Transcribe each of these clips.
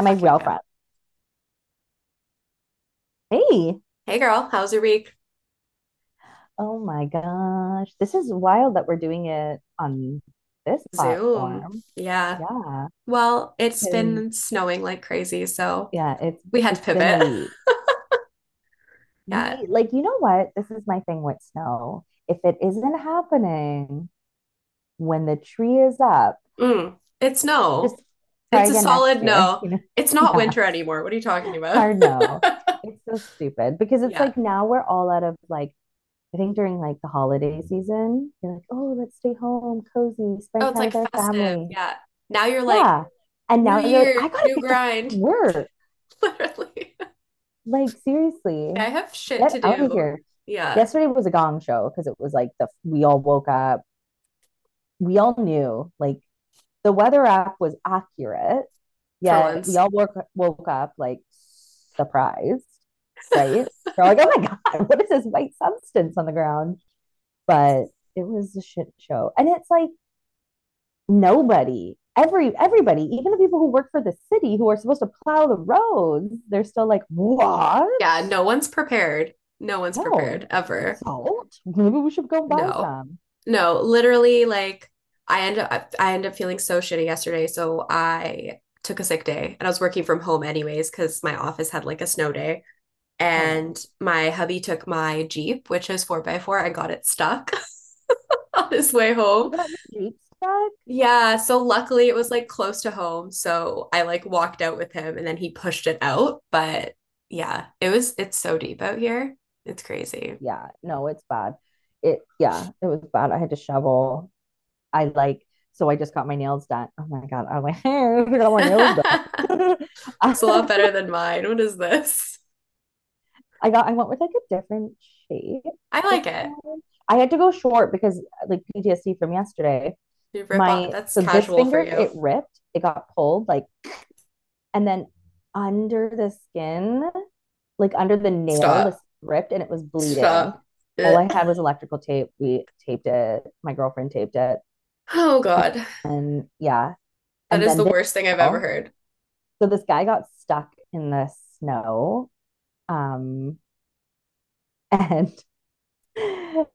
and my real friend. Hey, Hey girl, how's your week? oh my gosh, this is wild that we're doing it on this Zoom. platform. Yeah. Yeah, Well, it's been snowing like crazy, so yeah, it's we had to it's been pivot. Yeah. Like, you know what? This is my thing with snow. If it isn't happening when the tree is up, Mm. It's just no. It's a solid year. no. You know? It's not Yeah, winter anymore. What are you talking about? hard no. It's so stupid because it's Yeah. like now we're all out of like I think during like the holiday season, you're like, oh, let's stay home, cozy, Oh, spend it's time like with our festive. family. Yeah. Now you're like, Yeah. And now you're like, I gotta new get to grind. work. Literally. Like, seriously, I have shit get to do. here. Yeah. Yesterday was a gong show because it was like the we all woke up. We all knew like the weather app was accurate, yet we all woke woke up like surprised, right? We're like, oh my God, what is this white substance on the ground? But it was a shit show. And it's like nobody every everybody even the people who work for the city who are supposed to plow the roads they're still like what Yeah, no one's prepared. No one's prepared ever. salt maybe we should go buy No. some No, literally, like I end up I end up feeling so shitty yesterday. So I took a sick day and I was working from home anyways because my office had like a snow day. oh And my hubby took my Jeep, which is four by four, and got it stuck on his way home. jeep stuck Yeah, so luckily it was like close to home. So I like walked out with him and then he pushed it out. But yeah, it was it's so deep out here. It's crazy. yeah no it's bad it yeah it was bad i had to shovel i like so i just got my nails done oh my god i went i got my nails done It's a lot better than mine. What is this? i got i went with like a different shape I like it. i had to go short because like ptsd from yesterday You rip off. my That's so this finger you. it ripped it got pulled like and then under the skin like under the nail Stop. ripped and it was bleeding Stop. all i had was electrical tape we taped it my girlfriend taped it Oh God. and yeah That and is the this worst thing I've ever heard. so this guy got stuck in the snow um and i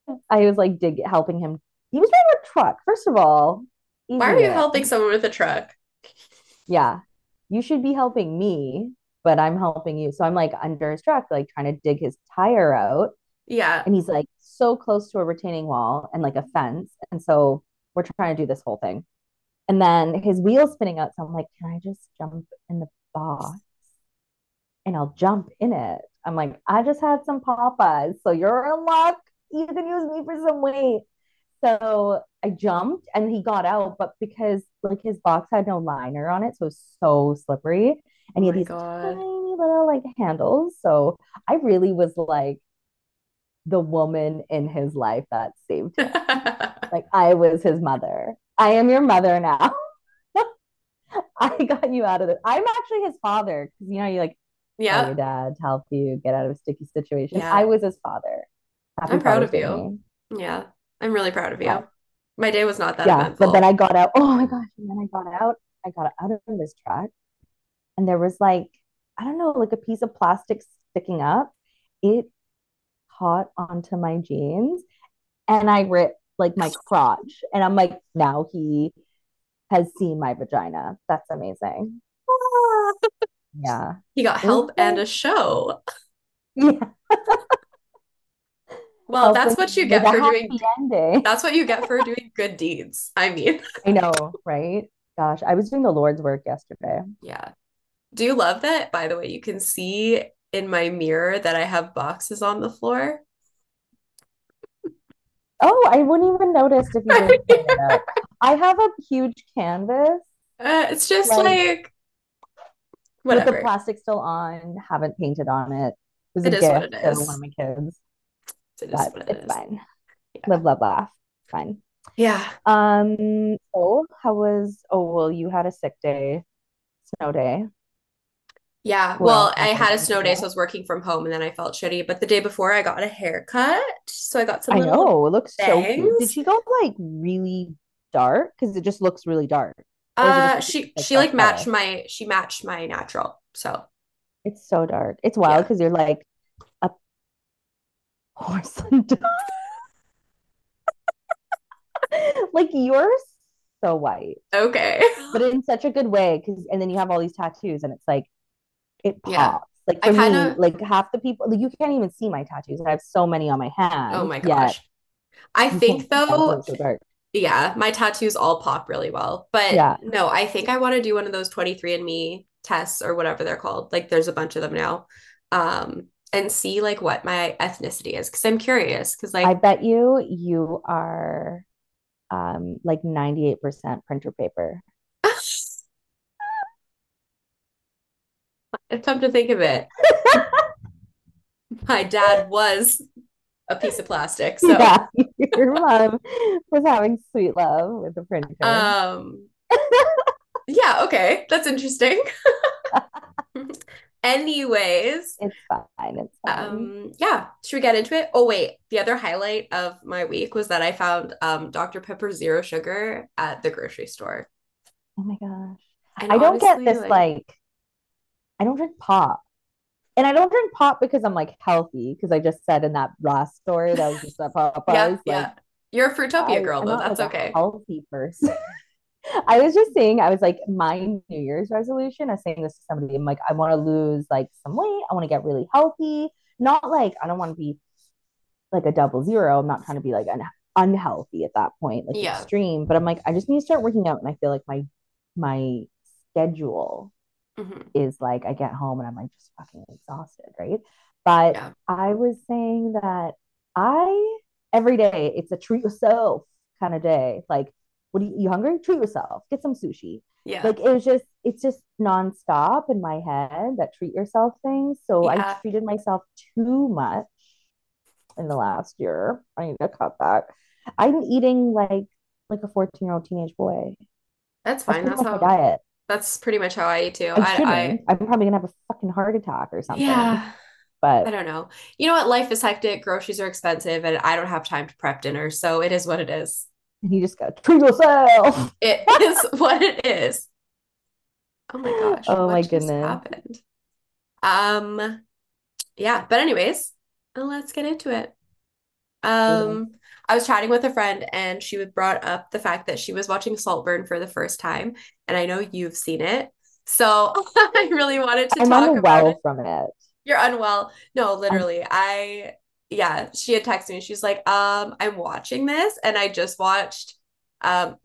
was like dig helping him he was driving a truck first of all Why are you helping someone with a truck? yeah, you should be helping me, but I'm helping you. So I'm like under his truck, like trying to dig his tire out. Yeah. And he's like so close to a retaining wall and like a fence. And so we're trying to do this whole thing. And then his wheel's spinning out. So I'm like, can I just jump in the box and I'll jump in it? I'm like, I just had some Popeyes. So you're in luck. You can use me for some weight. So I jumped and he got out, but because like his box had no liner on it, so it was so slippery. Oh And he had oh my these God. tiny little like handles. So I really was like the woman in his life that saved him. Like I was his mother. I am your mother now. I got you out of it. I'm actually his father because you know you like call your Yeah. dad to help you get out of a sticky situation. I was his father. Happy I'm proud of you. me. Yeah. I'm really proud of Yeah. you. My day was not that Yeah, but then. I got out. Oh my gosh! And then I got out. I got out of this truck, and there was like I don't know, like a piece of plastic sticking up. It caught onto my jeans, and I ripped like my crotch. And I'm like, now he has seen my vagina. That's amazing. Yeah, He got help and a show. yeah, Well, that's what you get for doing, ending. that's what you get for doing good deeds. I mean, I know, right? Gosh, I was doing the Lord's work yesterday. yeah. Do you love that? By the way, you can see in my mirror that I have boxes on the floor. Oh, I wouldn't even notice if you didn't it out. I have a huge canvas, Uh, it's just like like with the plastic still on, haven't painted on it. It was a It is what it to one of my kids, It is but what it it's is. fine. Yeah. Live, love, laugh. Fine. Yeah. Um, oh, how was, oh, well, you had a sick day, snow day. Yeah. Well, else I had a snow day, so I was working from home and then I felt shitty. But the day before, I got a haircut. So I got some I know, it looks so cute. Did she go like really dark? Because it just looks really dark. Or is it Uh, she like she like matched color? my she matched my natural. So It's so dark. It's wild yeah. because you're like a porcelain doll. Like you're so white, Okay. but in such a good way. Because and then you have all these tattoos, and it's like it Yeah. pops. Like I for kind me, like half the people, like you can't even see my tattoos. I have so many on my hands. oh hand, my gosh. I think see them because though, so yeah, my tattoos all pop really well. But Yeah, no, I think I want to do one of those 23andMe tests or whatever they're called. Like there's a bunch of them now. Um, and see like what my ethnicity is because I'm curious because I bet you you are um like 98% printer paper. Come to think of it, my dad was a piece of plastic. So Yeah, your mom was having sweet love with the printer. um yeah, okay. That's interesting. Anyways, It's fine. It's fine. um yeah, should we get into it? Oh wait, the other highlight of my week was that I found um Dr. Pepper Zero Sugar at the grocery store. Oh my gosh. And I don't get this like, like I don't drink pop. And I don't drink pop because I'm like healthy, because I just said in that last story that was just at yeah, Popeyes, like yeah. You're a Fruitopia I, girl I'm though. not That's like okay. healthy person. I was just saying, I was like, my New Year's resolution, I was saying this to somebody, I'm like, I want to lose like some weight. I want to get really healthy. Not like, I don't want to be like a double zero. I'm not trying to be like an unhealthy at that point, like Yeah. extreme, but I'm like, I just need to start working out. And I feel like my, my schedule Mhm. is like I get home and I'm like just fucking exhausted, right? But Yeah. I was saying that I every day it's a treat yourself kind of day. Like, what are you, you hungry? Treat yourself. Get some sushi. Yeah. Like it was just it's just nonstop in my head that treat yourself thing. So I treated myself too much in the last year. I need to cut back. I'm eating like like a 14 year old teenage boy. That's That's fine. That's my how diet. That's pretty much how I eat too. I, I, I'm probably gonna have a fucking heart attack or something. yeah. But I don't know. You know what? Life is hectic, groceries are expensive, and I don't have time to prep dinner. So it is what it is. And you just gotta treat yourself. It is what it is. Oh my gosh, Oh what my just goodness. happened? Um, yeah, but anyways, let's get into it. Um, I was chatting with a friend and she would brought up the fact that she was watching Saltburn for the first time, and I know you've seen it. So I really wanted to I'm talk about unwell it. from it. You're unwell. No, I'm literally. I yeah, she had texted me. She's like, um, I'm watching this and I just watched um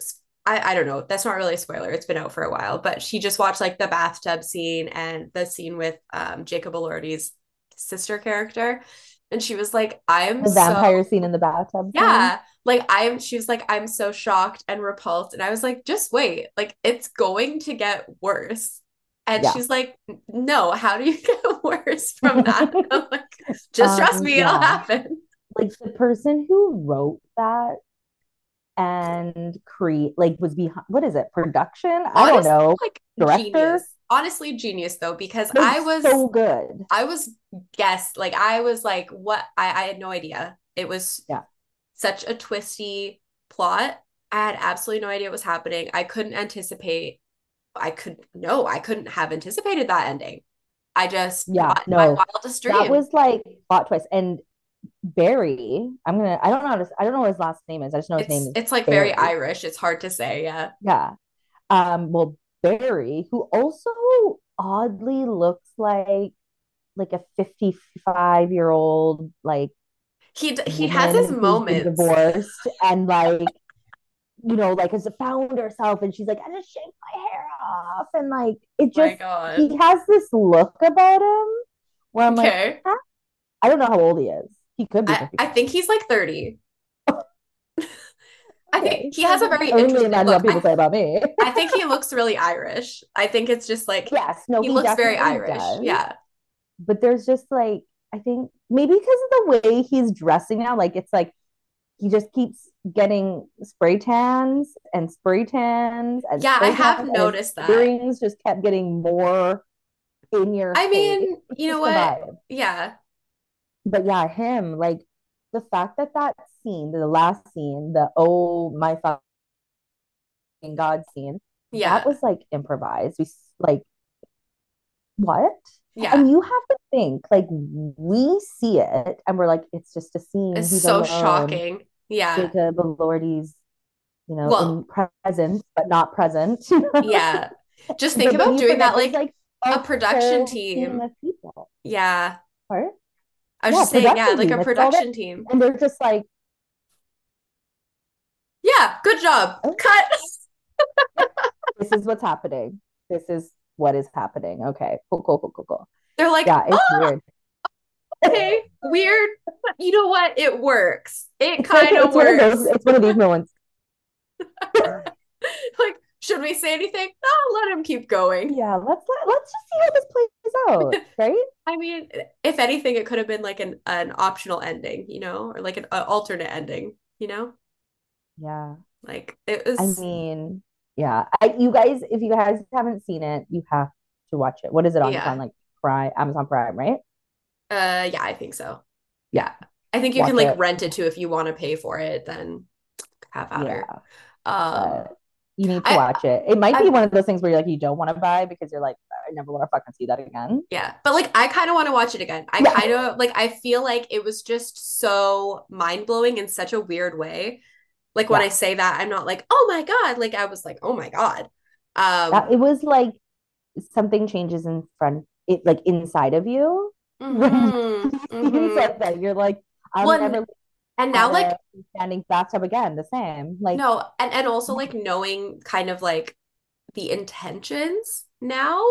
I don't know. That's not really a spoiler. It's been out for a while, but she just watched like the bathtub scene and the scene with um Jacob Elordi's sister character. And she was like, I'm the so vampire scene in the bathtub yeah, like I'm she was like, I'm so shocked and repulsed. And I was like, just wait, like it's going to get worse. And Yeah. she's like, no, how do you get worse from that? Like, just trust Um, me, it'll happen. Like the person who wrote that and create like was behind what is it? Production? I don't know. like Director? genius. Honestly, genius though, because Like I was so good. I was guessed, like I was like, what I, I had no idea. It was Yeah. such a twisty plot. I had absolutely no idea what was happening. I couldn't anticipate. I could no, I couldn't have anticipated that ending. I just Yeah, my, my no. wildest That dream. was like plot twist. And Barry, I'm gonna I don't know how to I don't know what his last name is. I just know his name It's is it's like very Irish. It's hard to say. Yeah. Yeah. Um, well, Barry, who also oddly looks like like a 55 year old like He he has his moments. divorced and like you know like has found herself and she's like I just shaved my hair off and like it just he has this look about him where I'm like Okay. "Huh?" I don't know how old he is. He could be I, I think he's like 30. I think he has a very Only interesting imagine look. what people I, say about me. I think he looks really Irish. I think it's just like yes, no, he he looks very Irish. does. Yeah. but there's just like I think maybe because of the way he's dressing now, like it's like he just keeps getting spray tans and spray tans and Yeah, I have noticed that. earrings just kept getting more in your I face. mean, you know what? vibe. Yeah. But yeah, him like the fact that that scene, the last scene, the oh my fucking god scene, yeah, that was like improvised. We like what? Yeah. And you have to think like we see it and we're like, it's just a scene. It's He's so alone. shocking. Yeah. Jacob Elordi's, you know, Well, present but not present. yeah. Just think but about doing that like like a production team team. of people. Yeah. Right? I was Yeah, just saying, yeah, like a team. It's all that, production team. and they're just like, Yeah, good job. oh, Cut. this is what's happening. This is what is happening. Okay, cool, cool, cool, cool, cool. They're like, Yeah, it's oh, weird. okay, weird. You know what? It works. It kind of it's one of works. those. It's one of these moments. Like, should we say anything? No, let him keep going. Yeah, let's let, let's just see how this plays out, right? I mean, if anything, it could have been like an an optional ending, you know, or like an uh, alternate ending, you know? Yeah. Like it was. I mean, yeah. I, you guys, if you guys haven't seen it, you have to watch it. What is it on? On like Prime, Amazon Prime, right? Uh, yeah, I think so. Yeah, Yeah. I think you can like it. rent it too if you want to pay for it, then have at Yeah, her. Um, but you need to I watch it. It might be one of those things where you're like you don't want to buy because you're like I never want to fucking see that again. Yeah, but like I kind of want to watch it again. I kind of like I feel like it was just so mind-blowing in such a weird way. Like when I say that, I'm not like, "Oh my God." Like I was like, "Oh my God." That Um it was like something changes in front, it like inside of you when mhm you mhm. said that. You're like, I'll Well, never leave and now out like standing bathtub again. The same, like, no, and and also like knowing kind of like the intentions now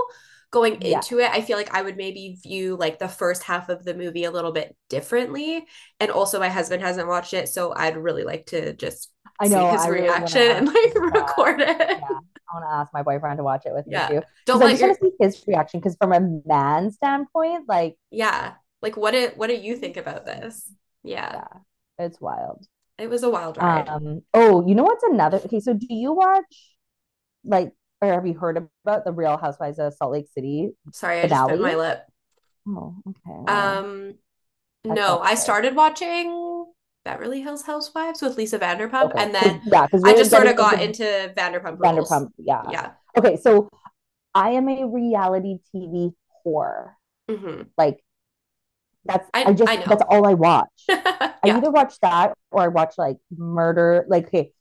going yeah. into it, I feel like I would maybe view like the first half of the movie a little bit differently. And also, my husband hasn't watched it, so I'd really like to just I see know. his I reaction and like that. record it. Yeah, I want to ask my boyfriend to watch it with me too Don't I let just your want to see his reaction. Because from a man standpoint, like, yeah. Like what it what do you think about this? Yeah. yeah, it's wild. It was a wild ride. Um. Oh, you know what's another? Okay, so do you watch like, or have you heard about the Real Housewives of Salt Lake City Sorry, I just bit my lip. Oh, okay. Um, that no, sucks I started watching Beverly Hills Housewives with Lisa Vanderpump, Okay, and then yeah, because I just sort of got into Vanderpump Rules. Vanderpump. Yeah. Yeah. Okay, so I am a reality TV whore. hmm Like that's I I just I that's all I watch. I either watch that or I watch like murder. Like, okay,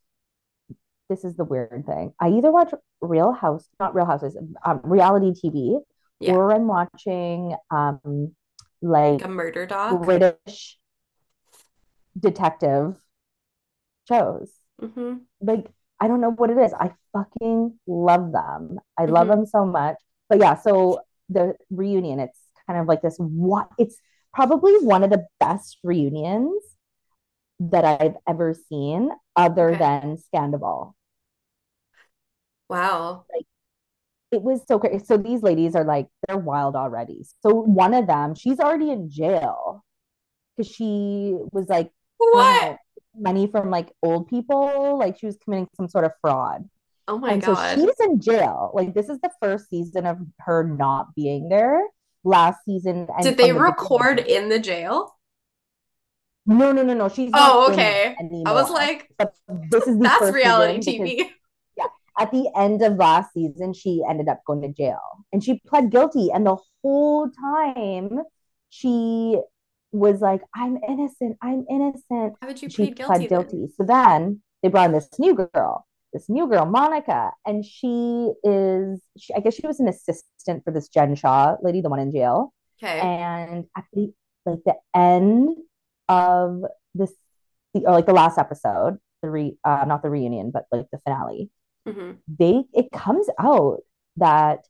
this is the weird thing. I either watch Real House, not Real Houses, um, reality TV, Yeah. or I'm watching um Like like a murder doc. British detective shows. hmm Like, I don't know what it is. I fucking love them. I love hmm them so much. But yeah, so the reunion, it's kind of like this what it's probably one of the best reunions that I've ever seen, other Okay. than Scandoval. Wow. Like it was so crazy. So these ladies are like they're wild already. So one of them, she's already in jail because she was like, What? money from like old people. Like she was committing some sort of fraud. Oh my And so God. she's in jail. Like this is the first season of her not being there. Last season and Did they the record in the jail? No, no, no, no. She's Oh, okay. I was like, But this is that's reality season because TV. yeah, at the end of last season, she ended up going to jail and she pled guilty. And the whole time she was like, I'm innocent, I'm innocent. Why would you She plead guilty pled then? guilty. So then they brought in this new girl, this new girl, Monica. And she is, she, I guess she was an assistant for this Jen Shah lady, the one in jail. Okay. And at the like the end of this, the, or like the last episode, the re, uh, not the reunion, but like the finale, hmm they it comes out that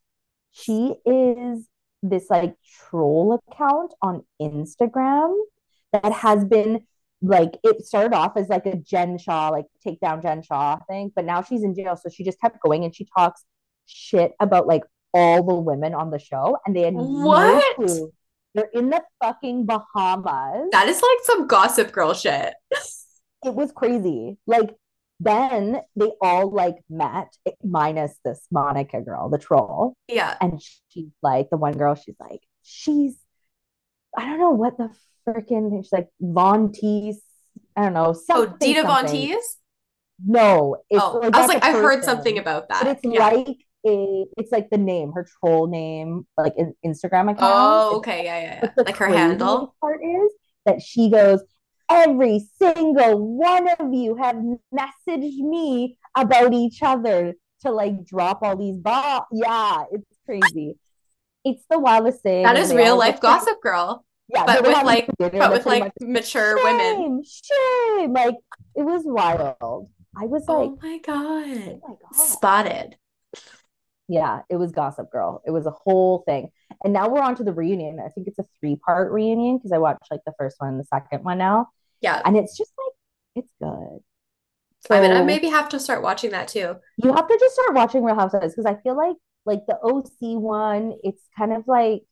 she is this like troll account on Instagram that has been like it started off as like a Jen Shah like take down Jen Shah thing, but now she's in jail, so she just kept going and she talks shit about like all the women on the show, and they had no What? clue. They're in the fucking Bahamas. That is like some Gossip Girl shit. It was crazy. Like then they all like met, minus this Monica girl, the troll. Yeah. And she's like, the one girl, she's like, she's, I don't know what the freaking, she's like, Von Teese, I don't know, Oh, Dita Von. Teese? no, it's Oh, like I was like, I've heard something about that. but it's Yeah. like a it's like the name, her troll name, like an Instagram account. Oh, okay. Yeah, yeah, yeah. Like her handle. part is that she goes, Every single one of you have messaged me about each other to like drop all these bombs. Yeah, it's crazy. It's the wildest thing. That is real life gossip girl, yeah, but with like, but with like much mature women. shame, shame. Like it was wild. I was oh like, Oh my oh God. my God. Spotted. Yeah, it was Gossip Girl. It was a whole thing. And now we're on to the reunion. I think it's a three part reunion because I watched like the first one and the second one now. Yeah. And it's just like, it's good. I mean, gonna maybe have to start watching that too. you have to just start watching Real Housewives because I feel like like the OC one, it's kind of like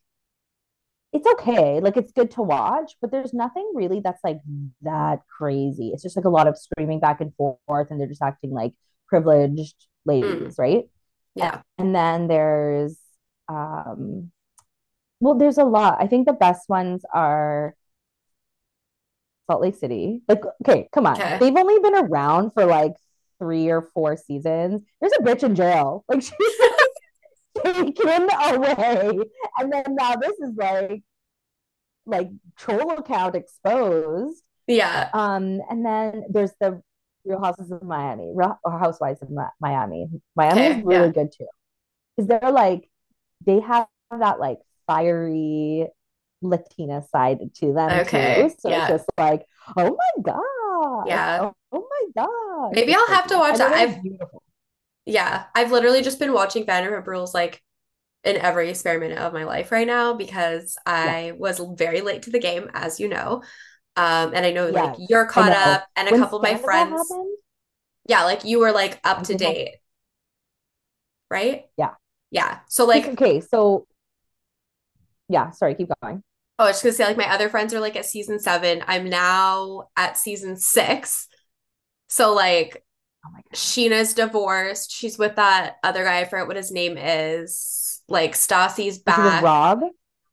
it's okay. Like it's good to watch, but there's nothing really that's like that crazy. It's just like a lot of screaming back and forth and they're just acting like privileged Mm, ladies, right? yeah. And then there's um well, there's a lot. I think the best ones are Salt Lake City. Like, okay, come on. Okay. They've only been around for like three or four seasons. There's a bitch in jail. Like she's taken away. And then now this is like like troll account exposed. Yeah. Um, and then there's the Real Houses of Miami, Real or Housewives of Mi- Miami. Miami is really Yeah. good too. Because they're like they have that like fiery Latina side to them too. Okay. So it's Yeah. just like, oh my god, Yeah. Oh, oh my god. Maybe I'll have to watch that. I've beautiful. yeah. I've literally just been watching Vanderpump Rules like in every experiment of my life right now because Yeah. I was very late to the game, as you know. Um, and I know like you're caught up and a When couple of my friends. happened, Yeah, like you were like up to date, right? Yeah. Yeah. So Like, okay, so yeah, sorry, keep going. Oh, I was just gonna say, like, my other friends are like at season seven. I'm now at season six. So, like, Oh. Scheana's divorced. She's with that other guy. I forget what his name is. Like, Stassi's Is back. Rob?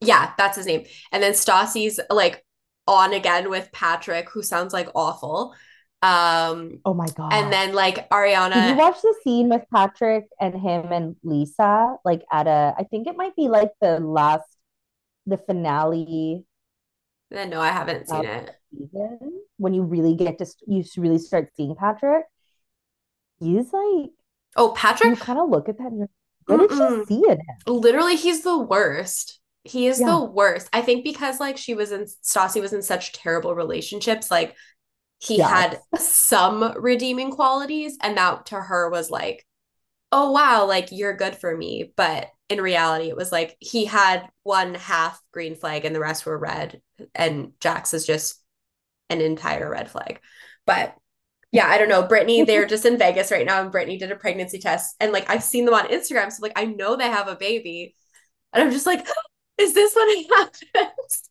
Yeah, that's his name. And then Stassi's like on again with Patrick, who sounds like awful. Um, Oh my god. and then like Did you watch the scene with Patrick and him and Lisa? Like at a, I think it might be like the last, the finale then no, I haven't seen it. season when you really get to, you really start seeing Patrick. He's like, Oh, Patrick. you kind of look at that and you're, what did she see in him? Literally, he's the worst. He is the worst. I think because like she was in Stassi was in such terrible relationships, like he had some redeeming qualities, and that to her was like, oh wow, like you're good for me. But in reality, it was like he had one half green flag and the rest were red, and Jax is just an entire red flag. But yeah, I don't know. Brittany, they're just in Vegas right now, and Brittany did a pregnancy test, and like I've seen them on Instagram, so like I know they have a baby, and I'm just like, is this what happens?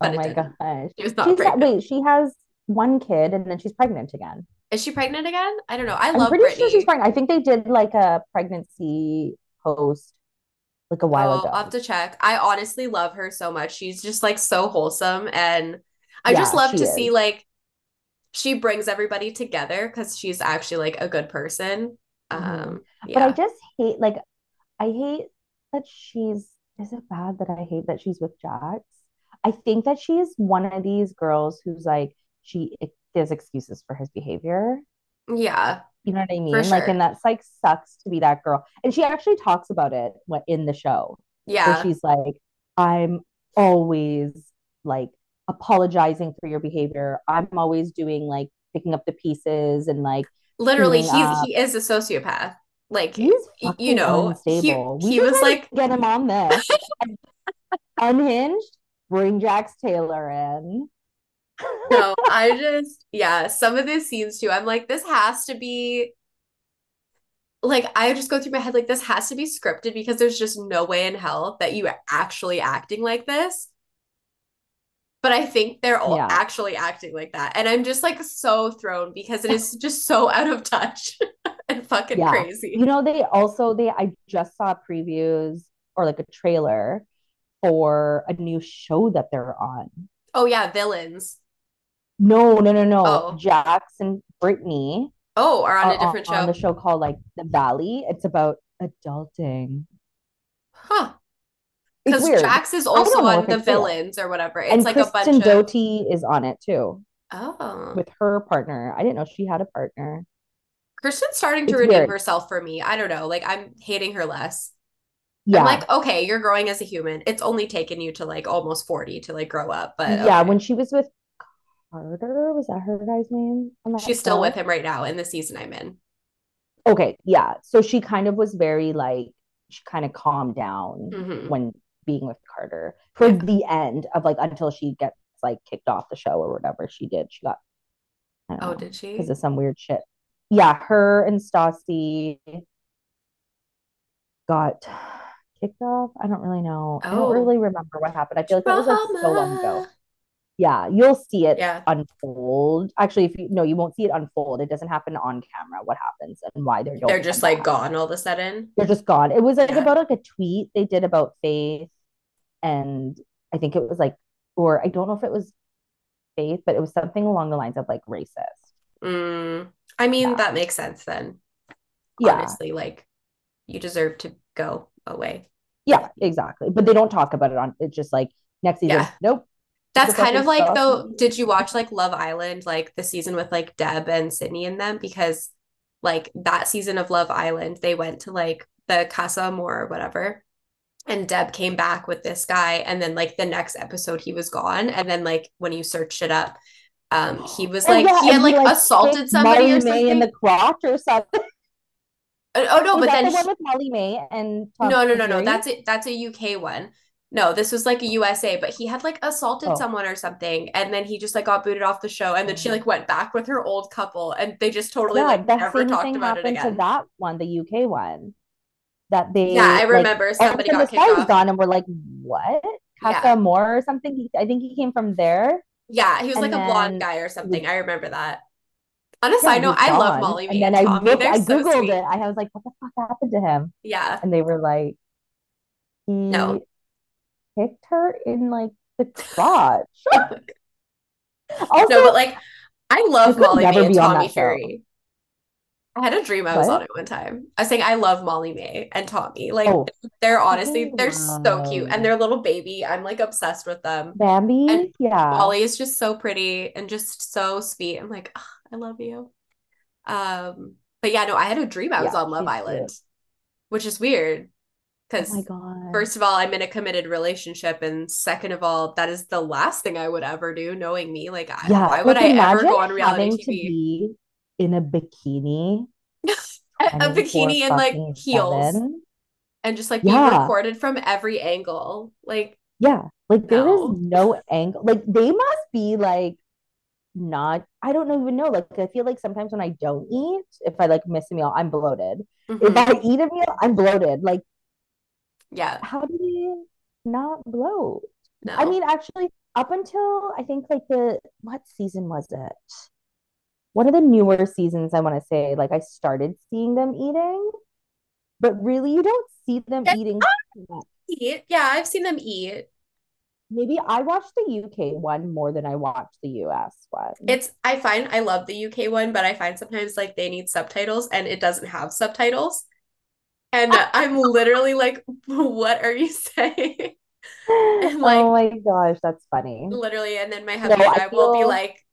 Oh But my gosh. She was not She's pregnant. wait, she has one kid and then she's pregnant again. Is she pregnant again? I don't know. I I'm love pretty sure she's pregnant. I think they did like a pregnancy post like a while Oh, I'll have to check. I honestly love her so much. She's just like so wholesome, and I just love to see like she brings everybody together because she's actually like a good person. Mhm. Um, But I just hate like I hate that she's is it bad that I hate that she's with Jax? I think that she's one of these girls who's like she gives excuses for his behavior. Yeah, You know what I mean? Like, and sure. that's like sucks to be that girl. And she actually talks about it what in the show Yeah. she's like, I'm always like apologizing for your behavior. I'm always doing like picking up the pieces and like Literally, he's up. he is a sociopath. Like, He's you know, he unstable. We he was like get him on this. Unhinged, bring Jax Taylor in. No, I just, yeah, some of these scenes too, I'm like, this has to be like, I just go through my head like, this has to be scripted because there's just no way in hell that you are actually acting like this. But I think they're all Yeah. actually acting like that. And I'm just like so thrown because it is just so out of touch and fucking Yeah. crazy. You know, they also they I just saw previews or like a trailer for a new show that they're on. Oh, yeah, villains. No, no, no, no. Oh, Jax and Brittany Oh, are on a on, different on show. the show called like The Valley. It's about adulting. Huh. Because. Jax is also on the villains or whatever. It's And like a bunch Kristen of Doute is on it too oh. with her partner. I didn't know she had a partner. Kristen's starting to It's redeem weird. herself for me. I don't know. Like I'm hating her less. Yeah. I'm like, okay, you're growing as a human. It's only taken you to like almost 40 to like grow up, but Yeah. okay. When she was with Carter, was that her guy's name She's still with him right now in the season I'm in. Okay. Yeah. So she kind of was very like, she kind of calmed down hmm when being with Carter for Yeah. the end of like until she gets like kicked off the show or whatever she did. She got, Oh, know, did she? because of some weird shit. Yeah. Her and Stassi got kicked off. I don't really know. I don't Oh, really remember what happened. I feel like that was like so long ago. Yeah, you'll see it Yeah. unfold. Actually, if you no, you won't see it unfold. It doesn't happen on camera what happens and why they don't They're just like back. gone all of a sudden. They're just gone. It was like Yeah. about like a tweet they did about Faith, and I think it was like, or I don't know if it was Faith, but it was something along the lines of like racist. Mm, I mean, Yeah. that makes sense then. Yeah, Honestly, like you deserve to go away. yeah, exactly. But they don't talk about it on. It's just like next season. Yeah. Nope. That's kind of like stuff. though, did you watch like Love Island, like the season with like Deb and Sydney in them? Because like that season of Love Island, they went to like the Casa Amor or whatever. And Deb came back with this guy, and then like the next episode he was gone. And then like when you searched it up, um, he was Oh like yeah, he had like he like assaulted somebody or May in the crotch or something. Oh no, Was but then the one with Molly-Mae and Tom no, no, no, no. That's it. That's a UK one. No, this was like a USA, but he had like assaulted Oh. someone or something, and then he just like got booted off the show, and then she like went back with her old couple, and they just totally Yeah, like never same talked thing about it happened to that one, the UK one. That they Yeah, I like remember somebody everything got this kicked off. gone and we're like, what? Casa Yeah, Moore or something? He, I think he came from there. yeah, he was like And a blonde guy or something. I remember that. On a yeah, side note, I love. Molly And then and I looked, I Googled sweet. it. I was like, what the fuck happened to him? Yeah, And they were like, he no. kicked her in like the crotch. No, Also, but like I love Molly May never and be on Tommy. Fury. I had a dream I was on it one time. I was saying I love Molly-Mae and Tommy. Like Oh, they're honestly they're so cute and their little baby. I'm like obsessed with them. And Bambi. Yeah. Molly is just so pretty and just so sweet. I'm like, "Ah, I love you. Um, but yeah, no, I had a dream I was Yeah, on Love Island, cute. which is weird Oh because God. first of all, I'm in a committed relationship, and second of all, that is the last thing I would ever do, knowing me. Like, I, Yeah, why would like I ever go on reality TV? In a bikini A 24 bikini and like heels 7. and just like being recorded from every angle. Like, Yeah. Like there is no. no angle. Like they must be like not, I don't even know. Like I feel like sometimes when I don't eat, if I like miss a meal, I'm bloated. If Mhm. I eat a meal, I'm bloated. Like Yeah, how do you not bloat? I mean, actually, up until I think like the what season was it? One of the newer seasons, I want to say, like I started seeing them eating, but really you don't see them Yeah, eating. eat. Yeah, I've seen them eat. Maybe I watched the UK one more than I watched the US one. It's, I find I love the UK one, but I find sometimes like they need subtitles and it doesn't have subtitles. And I'm literally like, what are you saying? Like, Oh my gosh, that's funny. literally, and then my No, hubby and I I will be like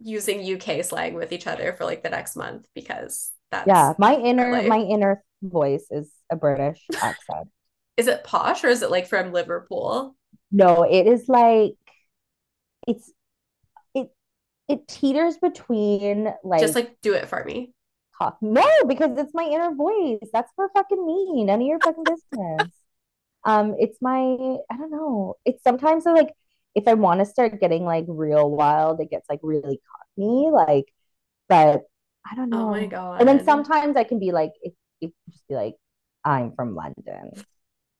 using UK slang with each other for like the next month because that's yeah, my inner my inner voice is a British accent. Is it posh or is it like from Liverpool? No, it is like it's it it teeters between like Just like do it for me. No, because it's my inner voice. That's for fucking me. None of your fucking business. Um, it's my I don't know. It's sometimes I, like if I want to start getting like real wild, it gets like really cockney, like, but I don't know. Oh my god! And then sometimes I can be like, it, it just be like, I'm from London,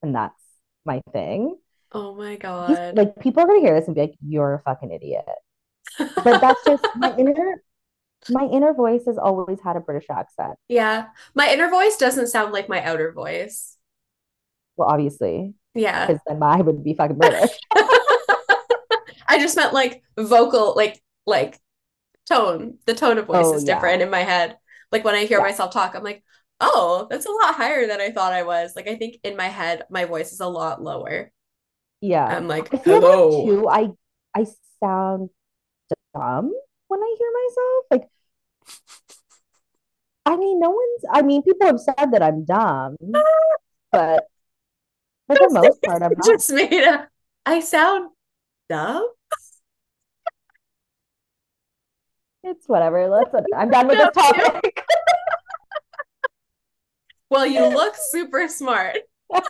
and that's my thing. Oh my He's God. like, people are gonna hear this and be like, you're a fucking idiot. But that's just my inner my inner voice has always had a British accent. Yeah. My inner voice doesn't sound like my outer voice. Well, obviously, Yeah. because then I would be fucking British. I just meant like vocal, like like tone. The tone of voice Oh is yeah. different in my head. Like when I hear Yeah. myself talk, I'm like, oh, that's a lot higher than I thought I was. Like I think in my head, my voice is a lot lower. Yeah. I'm like, I hello. too. I I sound dumb when I hear myself. Like, I mean, no one's, I mean, people have said that I'm dumb, but for the most part, I'm not. just made a I sound dumb. It's whatever. Let's, I'm done with this topic. Well, you look super smart.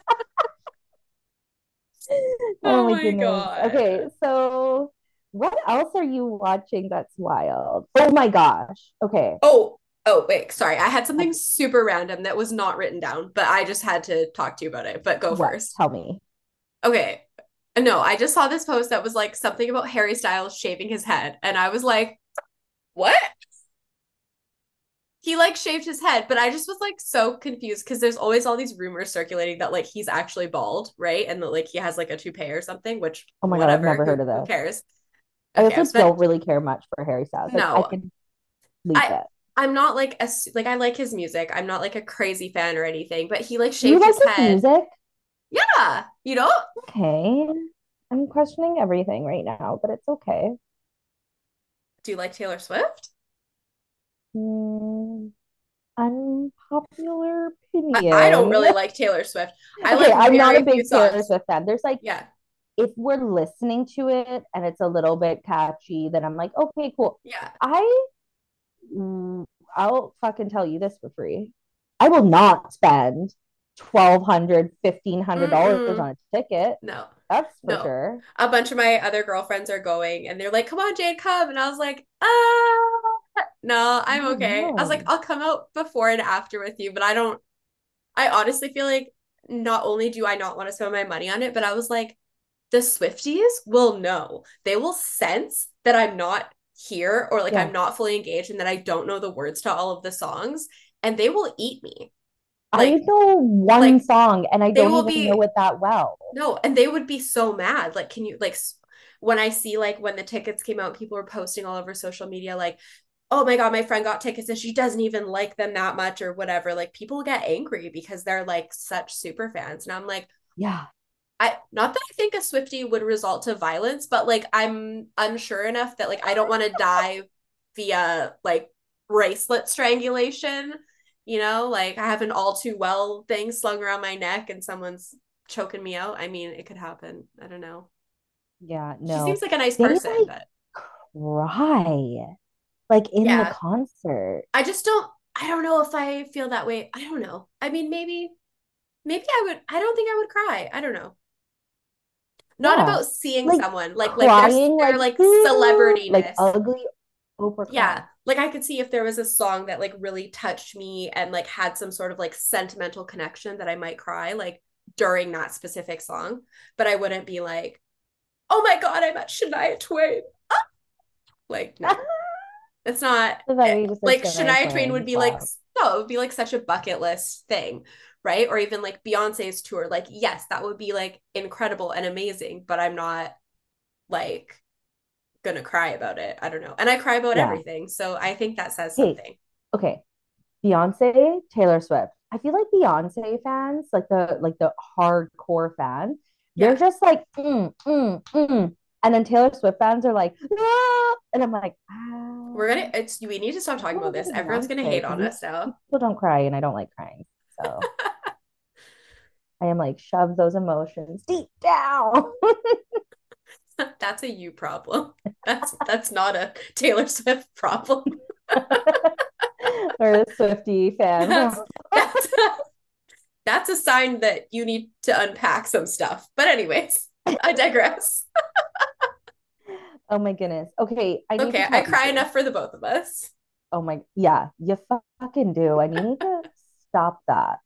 Oh Oh my goodness. God. Okay, so what else are you watching that's wild? Oh my gosh. Okay. Oh, oh, wait, sorry. I had something super random that was not written down, but I just had to talk to you about it. But go What? first. Tell me. Okay. No, I just saw this post that was like something about Harry Styles shaving his head, and I was like, what? He like shaved his head, but I just was like so confused because there's always all these rumors circulating that like he's actually bald, right? And that like he has like a toupee or something, which Oh my God, I've never who, heard of that. who cares? I also but don't really care much for Harry Styles. Like, I no, can leave I it. I'm not like a like I like his music. I'm not like a crazy fan or anything, but he like Do you shaved like his his head. music? Yeah, you know? Okay. I'm questioning everything right now, but it's okay. Do you like Taylor Swift? Hmm, unpopular I, I don't really like Taylor Swift. I Okay, like I'm not a big Taylor songs. Swift fan. There's like, Yeah, if we're listening to it and it's a little bit catchy, then I'm like, okay, cool. yeah. I, mm, I'll fucking tell you this for free. I will not spend twelve hundred, fifteen hundred dollars Mm-mm. on a ticket. No, That's for no. sure. A bunch of my other girlfriends are going and they're like, come on, Jade, come. And I was like, ah, no, I'm Oh okay. I was like. I'll come out before and after with you, but I don't, I honestly feel like not only do I not want to spend my money on it, but I was like, the Swifties will know. They will sense that I'm not here or like Yeah. I'm not fully engaged and that I don't know the words to all of the songs and they will eat me. I Like, know one like song and I don't even be know it that well. no, and they would be so mad. Like, can you like when I see like when the tickets came out, people were posting all over social media like, "Oh my God, my friend got tickets and she doesn't even like them that much or whatever." Like people get angry because they're like such super fans. And I'm like, Yeah. I not that I think a Swiftie would result to violence, but like I'm unsure enough that like I don't want to die via like bracelet strangulation. You know, like I have an all too well thing slung around my neck and someone's choking me out. I mean, it could happen. I don't know. Yeah, no. She seems like a nice They person, like but cry like in the concert. I just don't I don't know if I feel that way. I don't know. I mean, maybe maybe I would I don't think I would cry. I don't know. Not Yeah. about seeing Like someone like like crying their like like "Ooh," like ugly Oprah Yeah. Like I could see if there was a song that like really touched me and like had some sort of like sentimental connection that I might cry like during that specific song, but I wouldn't be like, "Oh my God, I met Shania Twain." Ah! Like, no. It's not it, that you just said like Shania Twain Twain, would be like no, it would be like such a bucket list thing, right? Or even like Beyonce's tour. Like, yes, that would be like incredible and amazing, but I'm not like gonna cry about it. I don't know. And I cry about Yeah. everything. So I think that says Hey, something. okay. Beyonce, Taylor Swift. I feel like Beyonce fans, like the like the hardcore fans, they're just like mm, mm, mm. And then Taylor Swift fans are like, ah! and I'm like, ah, We're gonna it's we need to stop talking about this. to Everyone's gonna hate on us now. people don't cry and I don't like crying. So I am like, shove those emotions deep down. That's a you problem. That's that's not a Taylor Swift problem. or a Swiftie fan. That's that's that's a sign that you need to unpack some stuff. But anyways, I digress. Oh my goodness. Okay, I need Okay, I cry you. enough for the both of us. Oh my, yeah, you fucking do. And you need to stop that.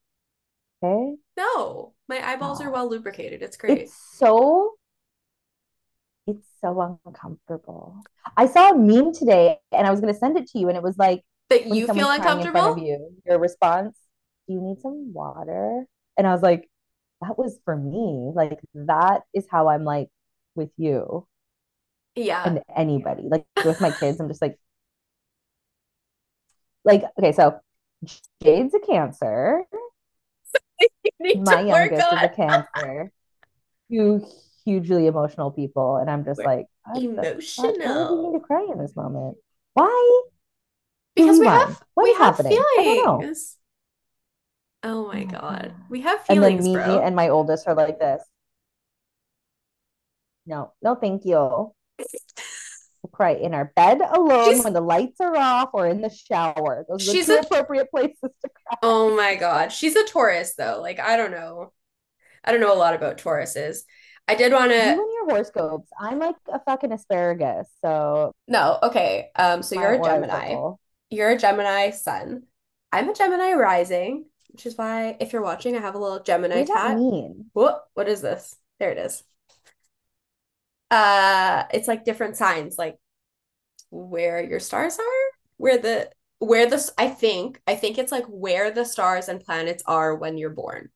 Okay? No, my eyeballs are well lubricated. It's great. It's so, so uncomfortable. I saw a meme today and I was gonna send it to you, and it was like That you feel someone's crying in front of uncomfortable? you, your response, do you need some water? And I was like, that was for me. Like that is how I'm like with you Yeah. and anybody. Like with my kids, I'm just like, like okay, so Jade's a cancer. My youngest is a cancer. Two hugely emotional people, and I'm just We're like emotional. Why do we need to cry in this moment? Why? because we have we have happening? I don't know. feelings. Oh my Oh god. We have feelings, And then bro. and my oldest are like this. No, no, thank you. We'll cry in our bed alone She's- when the lights are off or in the shower. Those are She's a- appropriate places to cry. Oh my god. She's a Taurus though. Like I don't know. I don't know a lot about Tauruses. I did want to. You and your horoscopes. I'm like a fucking asparagus, so No, okay. Um so you're a Gemini. purple. You're a Gemini sun. I'm a Gemini rising, which is why if you're watching, I have a little Gemini that tat. mean? What what is this? There it is. Uh it's like different signs, like where your stars are, where the where the I think I think it's like where the stars and planets are when you're born.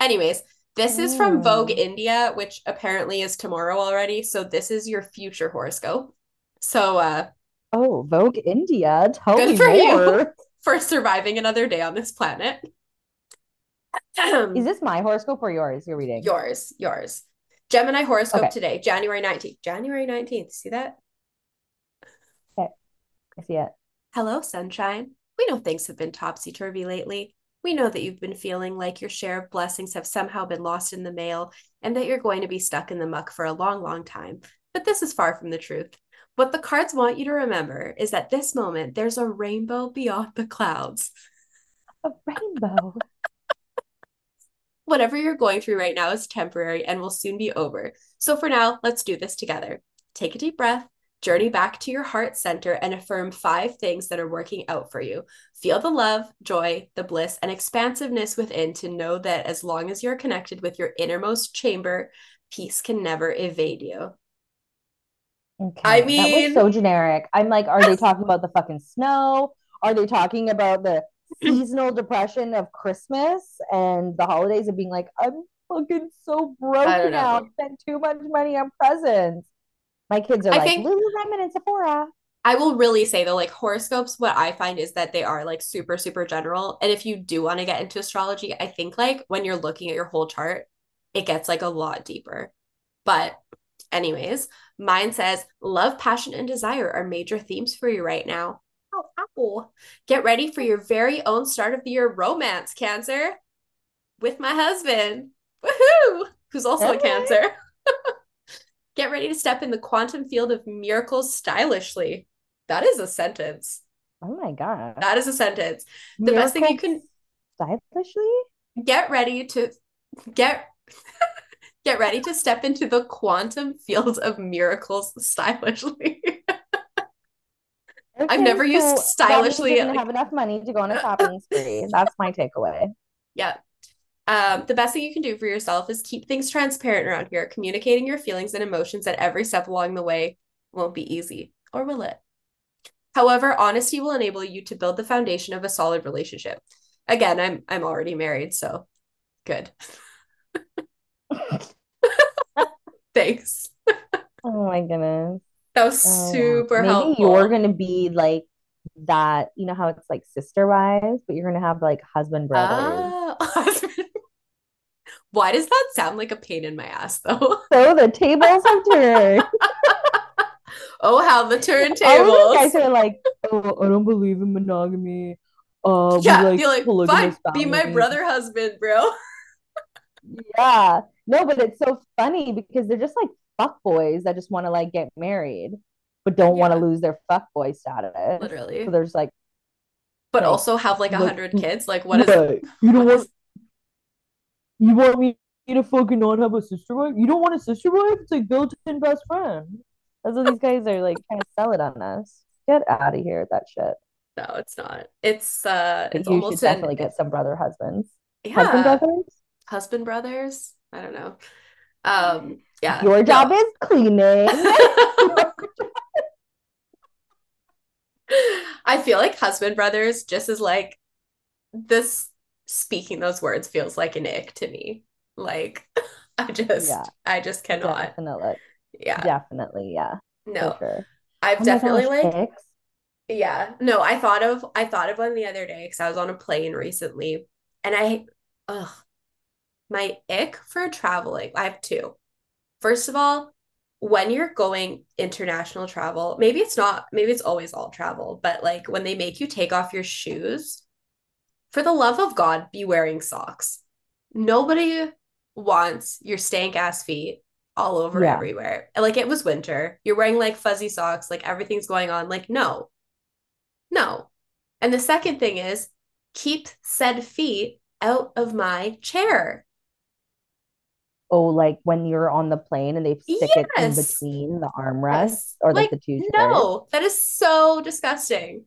Anyways, this is from Vogue Mm. India, which apparently is tomorrow already. So this is your future horoscope. So uh Oh, Vogue India. Tell Good me for you. for surviving another day on this planet. Is this my horoscope or yours? You're reading. yours, yours. Gemini horoscope Okay. today, January 19th. January 19th. See that? Okay. I see it. Hello, sunshine. We know things have been topsy-turvy lately. We know that you've been feeling like your share of blessings have somehow been lost in the mail and that you're going to be stuck in the muck for a long, long time. But this is far from the truth. What the cards want you to remember is that this moment there's a rainbow beyond the clouds. A rainbow. Whatever you're going through right now is temporary and will soon be over. So for now, let's do this together. Take a deep breath, journey back to your heart center, and affirm five things that are working out for you. Feel the love, joy, the bliss, and expansiveness within to know that as long as you're connected with your innermost chamber, peace can never evade you. Okay. I mean, that was so generic. I'm like, are they talking about the fucking snow? Are they talking about the seasonal depression of Christmas and the holidays of being like, I'm fucking so broken out, spent too much money on presents. My kids are I like think- Lululemon and Sephora. I will really say though, like horoscopes, what I find is that they are like super, super general. And if you do want to get into astrology, I think like when you're looking at your whole chart, it gets like a lot deeper. But, anyways, mine says love, passion, and desire are major themes for you right now. Oh, apple. Get ready for your very own start of the year romance, Cancer, with my husband. Woohoo! Who's also a Cancer. Get ready to step in the quantum field of miracles stylishly. That is a sentence. Oh my god. That is a sentence. The best thing you can stylishly? get ready to get get ready to step into the quantum field of miracles stylishly. I've never used so means stylishly, you didn't have enough money to go on a shopping spree. That's my takeaway. yeah. Um, the best thing you can do for yourself is keep things transparent around here. Communicating your feelings and emotions at every step along the way won't be easy, or will it? However, honesty will enable you to build the foundation of a solid relationship. Again, I'm I'm already married, so good. Thanks. Oh my goodness. That was Oh, super Maybe helpful. you're gonna be like that, you know how it's like sister wives, but you're gonna have like husband brothers. Ah, Why does that sound like a pain in my ass, though? So the tables have turned. Oh, how the turntables! All these guys are like, oh, I don't believe in monogamy. Uh, Yeah, like be like, fine, be my brother husband, bro. Yeah. No, but it's so funny because they're just like fuck boys that just want to like get married, but don't want to lose their fuck boy status. Literally. So there's like, But like, also have like a hundred kids. Like, what is "What? You don't what want you want me to fucking not have a sister wife? You don't want a sister wife? It's like built-in best friend. That's what these guys are like trying to sell it on us. Get out of here with that shit. No, it's not. It's uh it's you should almost an definitely get some brother husbands. yeah, Husband brothers? husband brothers. I don't know. Um, yeah. Your job is cleaning. I feel like husband brothers just is like this speaking those words feels like an ick to me. Like I just Yeah. I just cannot. Definitely. Yeah. Definitely, yeah. No. Sure. I've Oh definitely gosh, like Hicks. Yeah. No, I thought of I thought of one the other day because I was on a plane recently and I ugh my ick for traveling. I have two. First of all, when you're going international travel, maybe it's not, maybe it's always all travel, but like when they make you take off your shoes, for the love of God, be wearing socks. Nobody wants your stank ass feet all over Yeah. everywhere. Like it was winter. You're wearing like fuzzy socks, like everything's going on. Like, no, no. And the second thing is keep said feet out of my chair. Oh, like when you're on the plane and they stick it in between the armrests or like Like, the two chairs. no, that is so disgusting.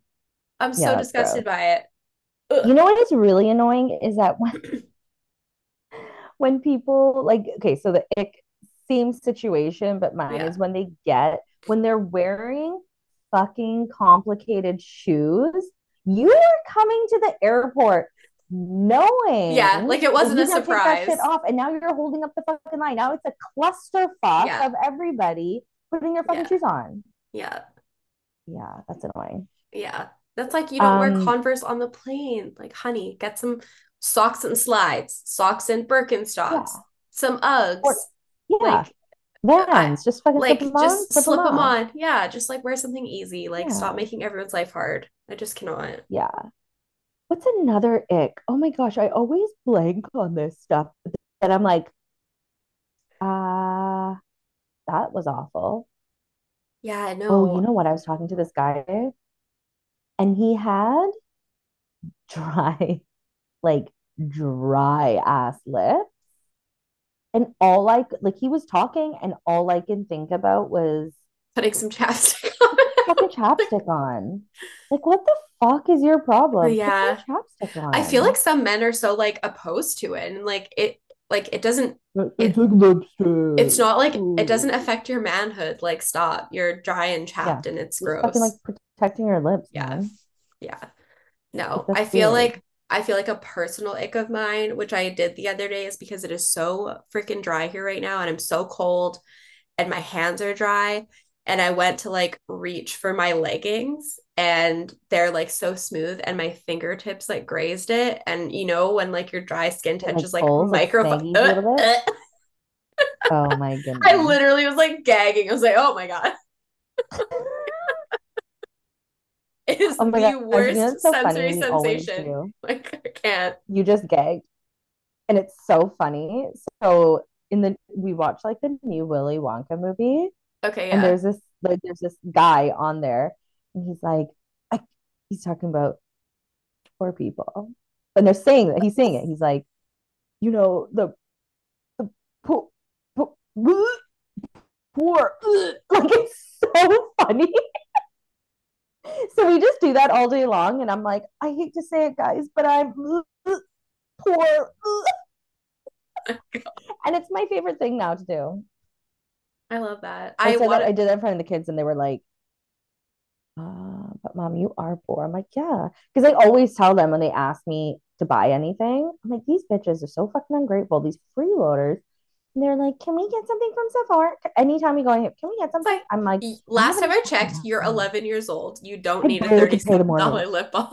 I'm so Yeah, it's disgusted gross. by it. You know what is really annoying is that when when people like okay, so the ick same situation, but mine Yeah. is when they get when they're wearing fucking complicated shoes. You are coming to the airport Yeah, like it wasn't a surprise. take that shit off, and now you're holding up the fucking line. Now it's a clusterfuck Yeah. of everybody putting their fucking Yeah. shoes on. Yeah. Yeah, that's annoying. Yeah. That's like you don't wear Um, Converse on the plane. Like, honey, get some socks and slides, socks and Birkenstocks, yeah, some or Uggs. yeah, Like, Vans. Just fucking slip like them on, just slip them slip them off. on. Yeah, just like wear something easy. Like, stop making everyone's life hard. I just cannot. yeah. What's another ick? Oh my gosh, I always blank on this stuff. And I'm like, ah, that was awful. Yeah, I know. Oh, you know what? I was talking to this guy and he had dry, like dry ass lips. And all I like, he was talking, and all I can think about was Putting some chapstick on. Like, chapstick on. Like, what the fuck is your problem? Yeah. chapstick I feel like some men are so like opposed to it and like it like it doesn't It's it like it's not like it doesn't affect your manhood. Like stop. You're dry and Yeah. chapped and it's Just fucking like protecting your lips, Yeah. man. Yeah. No. I feel weird. like I feel like a personal ick of mine, which I did the other day, is because it is so freaking dry here right now and I'm so cold and my hands are dry. And I went to like reach for my leggings and they're like so smooth and my fingertips like grazed it. And you know, when like your dry skin touches like like microphone, snaggies a. Oh my goodness. I literally was like gagging. I was like, oh my God, it is Oh the you worst so sensory sensation. Like, I can't. You just gag and it's so funny. So in the we watched like the new Willy Wonka movie, Okay, yeah. and there's this like there's this guy on there, and he's like, I, he's talking about poor people, and they're saying that he's saying it. He's like, you know, the, the poor, poor, poor, like it's so funny. So we just do that all day long, and I'm like, I hate to say it, guys, but I'm poor, and it's my favorite thing now to do. I love that. I I said want that. I did that in front of the kids, and they were like, uh, "But mom, you are poor." I'm like, "Yeah," because I always tell them when they ask me to buy anything, I'm like, "These bitches are so fucking ungrateful. These freeloaders." And they're like, "Can we get something from Sephora?" Anytime we go in here, can we get something? like I'm like, last time I checked, you're 11 years old. You don't I need a barely can pay the $37 lip balm.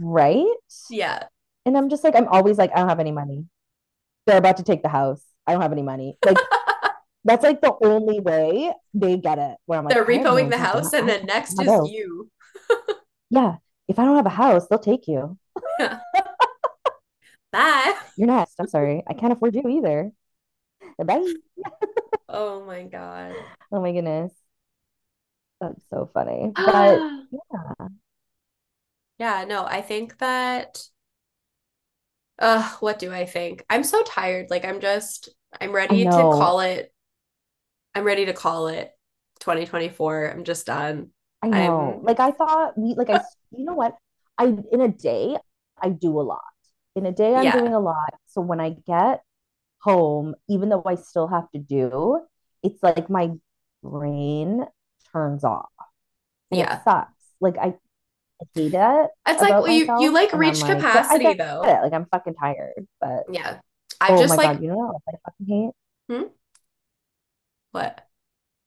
right?" Yeah. And I'm just like, I'm always like, I don't have any money. They're about to take the house. I don't have any money. Like that's like the only way they get it. Where I'm like, They're repoing the house, and then next is bills. you. Yeah, if I don't have a house, they'll take you. Yeah. Bye. You're next. I'm sorry, I can't afford you either. Bye. Oh my God. Oh my goodness, that's so funny. But yeah, Yeah, no, I think that uh what do I think? I'm so tired. Like I'm just I'm ready to call it I'm ready to call it 2024. I'm just done. I know. I'm Like I thought we, like I, you know what? I in a day I do a lot. In a day I'm yeah. doing a lot. So when I get home, even though I still have to do, it's like my brain turns off and it Yeah. sucks. Like I, I hate it It's like well, you you like I'm reach like, I capacity though. it. Like I'm fucking tired. But Yeah. I've oh just my God, like you know what I fucking hate? hmm? What?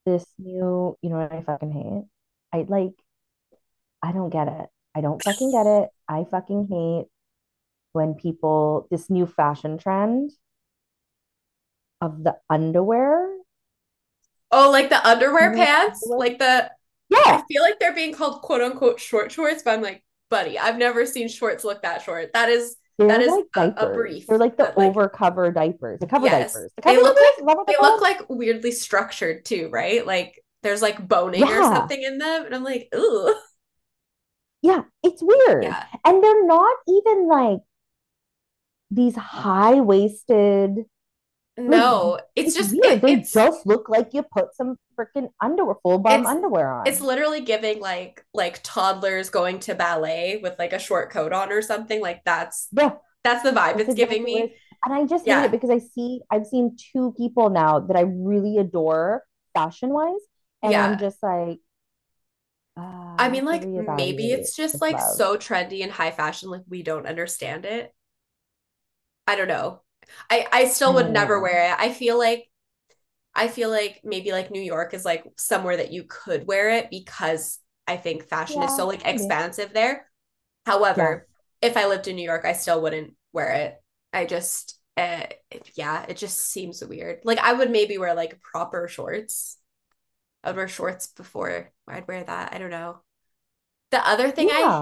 this new, you know what I fucking hate? I like, I don't get it. I don't fucking get it. I fucking hate when people, this new fashion trend of the underwear. Oh, like the underwear pants? underwear? Like the Yeah. I feel like they're being called quote unquote short shorts, but I'm like, buddy, I've never seen shorts look that short. That is that they're is like a, a brief. They're like the That like over cover diapers, the cover yes. diapers, the They look diapers. like that they look like weirdly structured too, right? Like there's like boning or something in them. And I'm like, ooh. yeah, it's weird. Yeah. And they're not even like these high waisted like No, it's it's just it, They it's just look like you put some freaking underwear, full bum underwear on. it's literally giving like like toddlers going to ballet with like a short coat on or something. Like that's Yeah, that's the vibe that's it's giving exactly me. And I just hate it Yeah. because I see I've seen two people now that I really adore fashion wise, and I'm just like, uh, I mean, like maybe it's just like love. so trendy and high fashion, like we don't understand it. I don't know. I I still would never wear it. I feel like I feel like maybe like New York is like somewhere that you could wear it because I think fashion is so like expansive there. Yeah, However, if I lived in New York, I still wouldn't wear it. I just uh, yeah, it just seems weird. Like I would maybe wear like proper shorts. I would wear shorts before I'd wear that. I don't know. The other thing I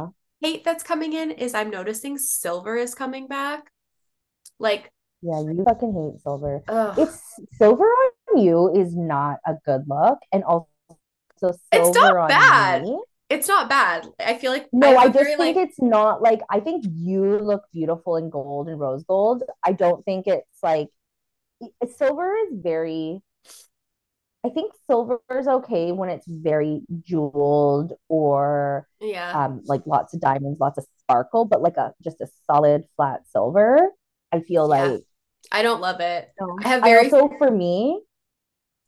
hate that's coming in is I'm noticing silver is coming back. Like, yeah. You fucking hate silver. ugh, It's silver on you is not a good look, and also it's silver not on bad. me It's not bad. I feel like I No, have I a very just think like, it's not like I think you look beautiful in gold and rose gold. I don't think it's like silver is very I think silver is okay when it's very jeweled or yeah, um like lots of diamonds, lots of sparkle, but like a just a solid flat silver, I feel yeah. like I don't love it. no. I have I very also for me,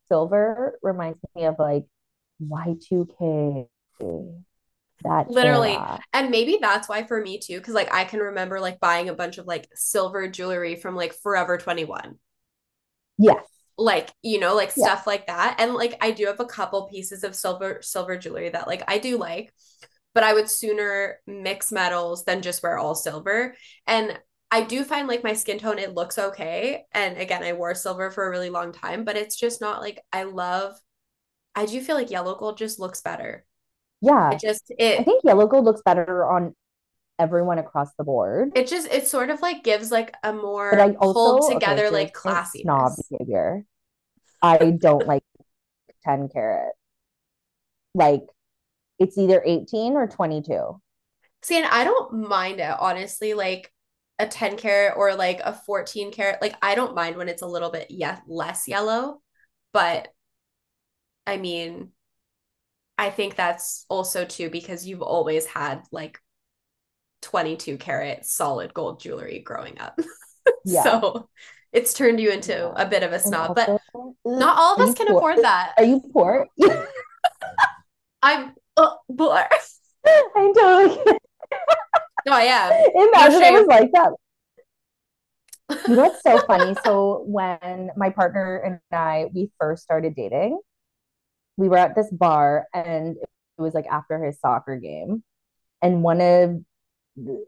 silver reminds me of like Y2K, that literally, era. and maybe that's why for me too, because like I can remember like buying a bunch of like silver jewelry from like Forever 21. Yes. Like, you know, like Yeah. stuff like that. And like I do have a couple pieces of silver silver jewelry that like I do like, but I would sooner mix metals than just wear all silver. And I do find like my skin tone, it looks okay. And again, I wore silver for a really long time, but it's just not like I love, I do feel like yellow gold just looks better. It Yeah. just, I think yellow gold looks better on everyone across the board. it just, it sort of like gives like a But I more pulled also, okay, together like my snob behavior. I don't like 10 carat. Like it's either 18 or 22. See, and I don't mind it, honestly, like a 10 carat or like a 14 carat. Like, I don't mind when it's a little bit yeah, less yellow. But I mean, I think that's also too because you've always had like 22 carat solid gold jewelry growing up. Yeah. so it's turned you into Yeah. a bit of a snob, but also, ugh, not all of us can poor? afford that. Are you poor? I'm uh, poor. I'm totally kidding. No, I am. Imagine I was like that. You know what's so funny? So when my partner and I we first started dating, we were at this bar and it was like after his soccer game. And one of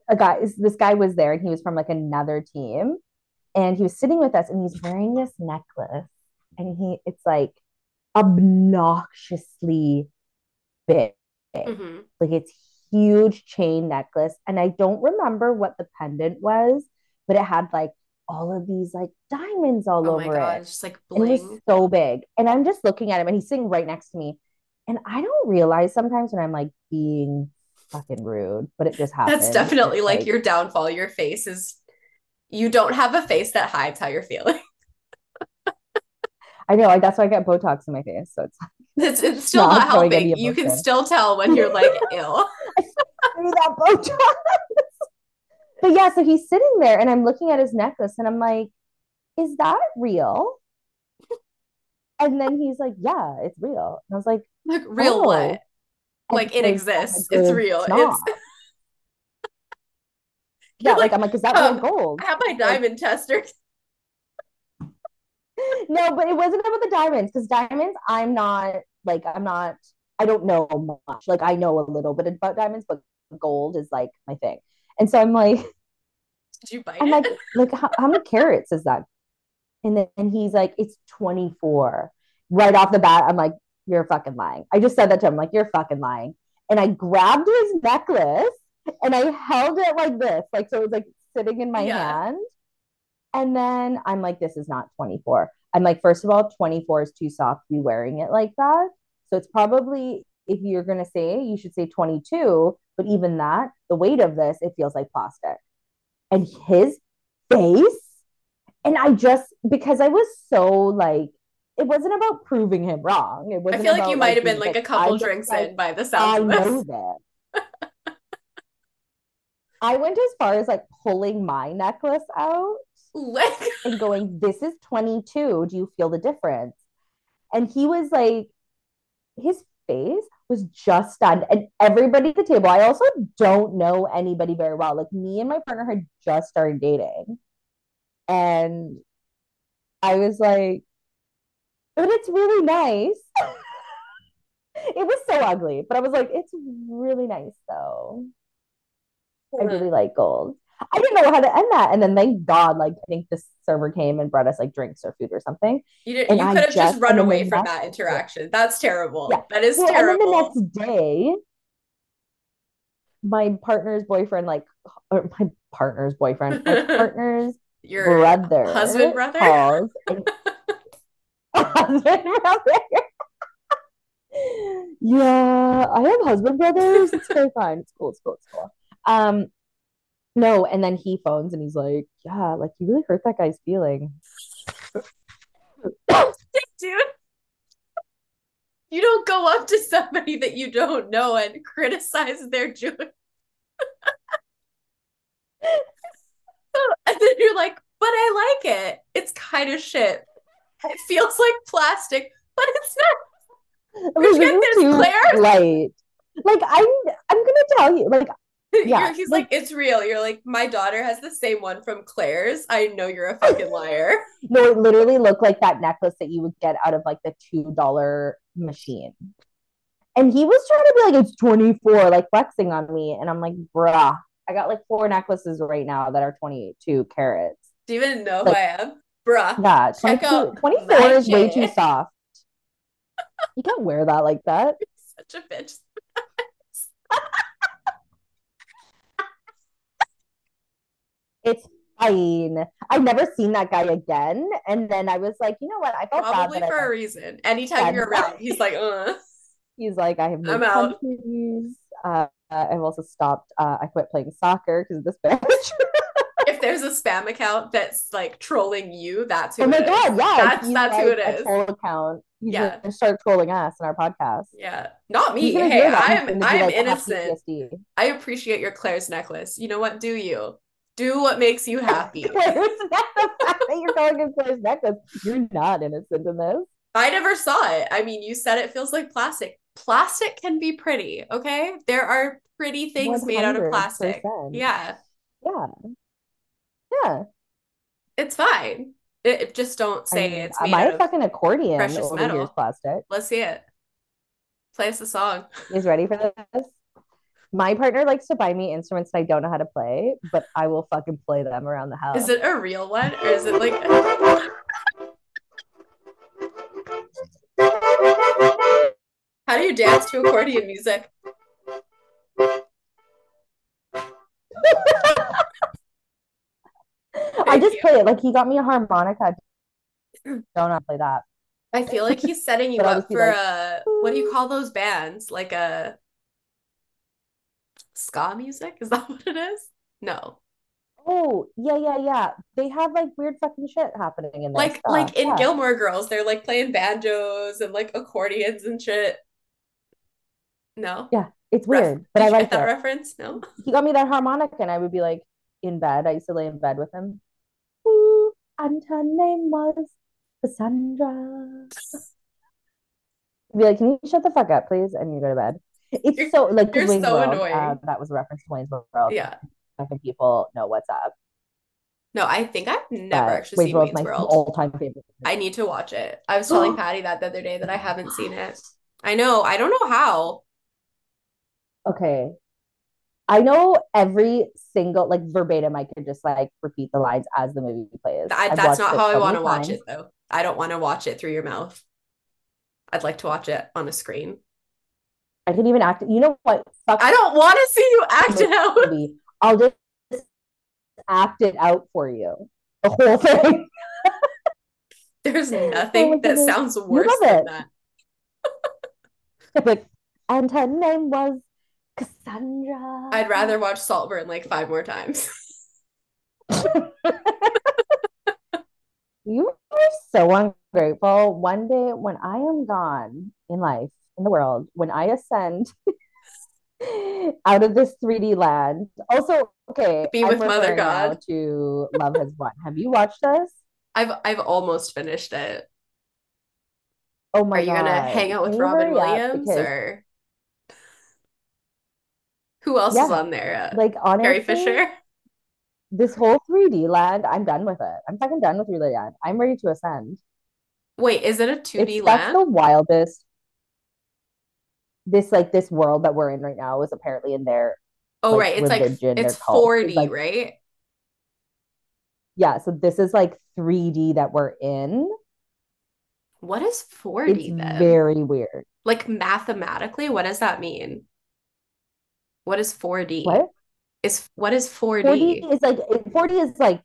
a guy this guy was there and he was from like another team and he was sitting with us and he's wearing this necklace and he it's like obnoxiously big Mhm. like it's huge chain necklace and i don't remember what the pendant was but it had like all of these like diamonds all Oh over God, it just like and it was bling. so big and i'm just looking at him and he's sitting right next to me and i don't realize sometimes when i'm like being fucking rude but it just happens. That's definitely it's like like your downfall. Your face is, you don't have a face that hides how you're feeling. i know like that's why i get botox in my face so it's It's, it's still not not helping. You can still tell when you're like ill. Through that botox but yeah so he's sitting there and i'm looking at his necklace and i'm like is that real and then he's like yeah it's real and i was like Like, real what? oh Like, it because I'm a exists. It's real. It's, yeah like like, i'm like is that real um, gold I have my like diamond tester. no, but it wasn't about the diamonds because diamonds, I'm not like I'm not. I don't know much. Like I know a little bit about diamonds, but gold is like my thing. And so I'm like, Did you bite I'm it? like, like how, how many carats is that? And then and he's like, it's 24. Right off the bat, I'm like, you're fucking lying. I just said that to him, like, you're fucking lying. And I grabbed his necklace and I held it like this, like so it was like sitting in my Yeah. hand. And then I'm like, this is not 24. I'm like, first of all, 24 is too soft to be wearing it like that. So it's probably, if you're going to say, you should say 22. But even that, the weight of this, it feels like plastic. And his face, and I just, because I was so like, it wasn't about proving him wrong. It I wasn't feel like about you might have been like a couple just, drinks like, in by the I sounds of know that. I went as far as like pulling my necklace out Like, and going, This is 22. Do you feel the difference? And he was like, his face was just stunned. And everybody at the table, I also don't know anybody very well. Like me and my partner had just started dating. And I was like, but it's really nice. it was so ugly, but I was like, it's really nice though. I uh-huh. really like gold. I didn't know how to end that. And then thank God, like I think this server came and brought us like drinks or food or something. you did, you I could have just just run away from that interaction. That's terrible. yeah. That is Well, and then the next day, my partner's boyfriend, like or my partner's boyfriend, my partner's Your brother husband brother? calls and husband brother. yeah, I have husband brothers. It's very fine. It's cool. It's cool. It's cool. Um, no, and then he phones and he's like, "Yeah, like you really hurt that guy's feeling." Dude, you don't go up to somebody that you don't know and criticize their jewelry. and then you're like, but I like it. It's kind of shit. It feels like plastic, but it's not. Like, this Claire? light. Like I'm, I'm gonna tell you, like Yeah, You're- he's like, it's real. You're like, my daughter has the same one from Claire's. I know you're a fucking liar. no, it literally looked like that necklace that you would get out of like the two dollar machine. And he was trying to be like, it's 24, like flexing on me. And I'm like, bruh, I got like four necklaces right now that are 22 carats. Do you even know Like- who I am? Bruh. Yeah, Check 22, 24 my is way too soft. You can't wear that like that. Such a bitch. It's fine. I've never seen that guy again. And then I was like, you know what? I felt Probably for I a reason. Anytime Yeah, you're around, he's like, uh. He's like, I have no countries. Uh, I've also stopped. Uh, I quit playing soccer because of this bitch. If there's a spam account that's like trolling you, that's who oh my it is. god, yeah, That's that's like who it is. troll account. He's Yeah. gonna start trolling us in our podcast. Yeah. Not me. Hey, that. He's I'm I'm like, innocent. I appreciate your Claire's necklace. You know what? Do you? Do what makes you happy. Not the fact that you're calling Claire's necklace. You're not innocent in this. I never saw it. I mean, you said it feels like plastic. Plastic can be pretty, okay? There are pretty things made out of plastic. Yeah, Yeah. Yeah. it's fine. It, it- just don't I say mean, it's made my out of. fucking accordion precious metal. plastic. Let's see it. Play us a song. Guys ready for this? My partner likes to buy me instruments that I don't know how to play, but I will fucking play them around the house. Is it a real one or is it like? How do you dance to accordion music? I just you. play it. Like he got me a harmonica. Don't know play that. I feel like he's setting you up for like, a what do you call those bands? Like a ska music? Is that what it is? No. Oh, yeah, yeah, yeah. They have like weird fucking shit happening in there. Like stuff. like in yeah. Gilmore Girls, they're like playing banjos and like accordions and shit. No. Yeah, it's Ref- weird, but Did I like that it. reference? No. He got me that harmonica, and I would be like in bed. I used to lay in bed with him. Ooh, and her name was Cassandra. Be like, can you shut the fuck up, please? And you go to bed. It's You're- so like you're Wayne's so World, annoying. uh, that was a reference to Wayne's World. Yeah. I think people know what's up. No, I think I've never actually Wayne's seen World's Wayne's my World. all-time favorite. I need to watch it. I was telling Patty that the other day that I haven't seen it. I know. I don't know how. Okay. I know every single like verbatim. I could just like repeat the lines as the movie plays. I, that's not how I want to watch it though. I don't want to watch it through your mouth. I'd like to watch it on a screen. I can even act. You know what? Fuck I don't want to see you act it out. movie. I'll just act it out for you. The whole thing. There's Oh nothing that goodness. sounds worse than it. that. like, and her name was Cassandra. I'd rather watch Saltburn like five more times. You are so ungrateful. One day, when I am gone in life, in the world, when I ascend out of this 3D land. Also, okay, Be with Mother God. to Love Has Won. Have you watched this? I've I've almost finished it. Oh my Are you gonna hang out with Can Robin? Williams Because, or who else is on there? Uh, like Carrie honestly, Fisher? this whole 3D land, I'm done with it. I'm fucking done with 3D land. I'm ready to ascend. Wait, is it a 2D that's land? the wildest. This like this world that we're in right now is apparently in their Oh, like right. It's like religion, their it's cult is 4D, like right? yeah. So this is like 3D that we're in. What is It's 4D then? very weird. Like mathematically, what does that mean? What is 4D? What? Is what is 4D 4D? is like 4D is like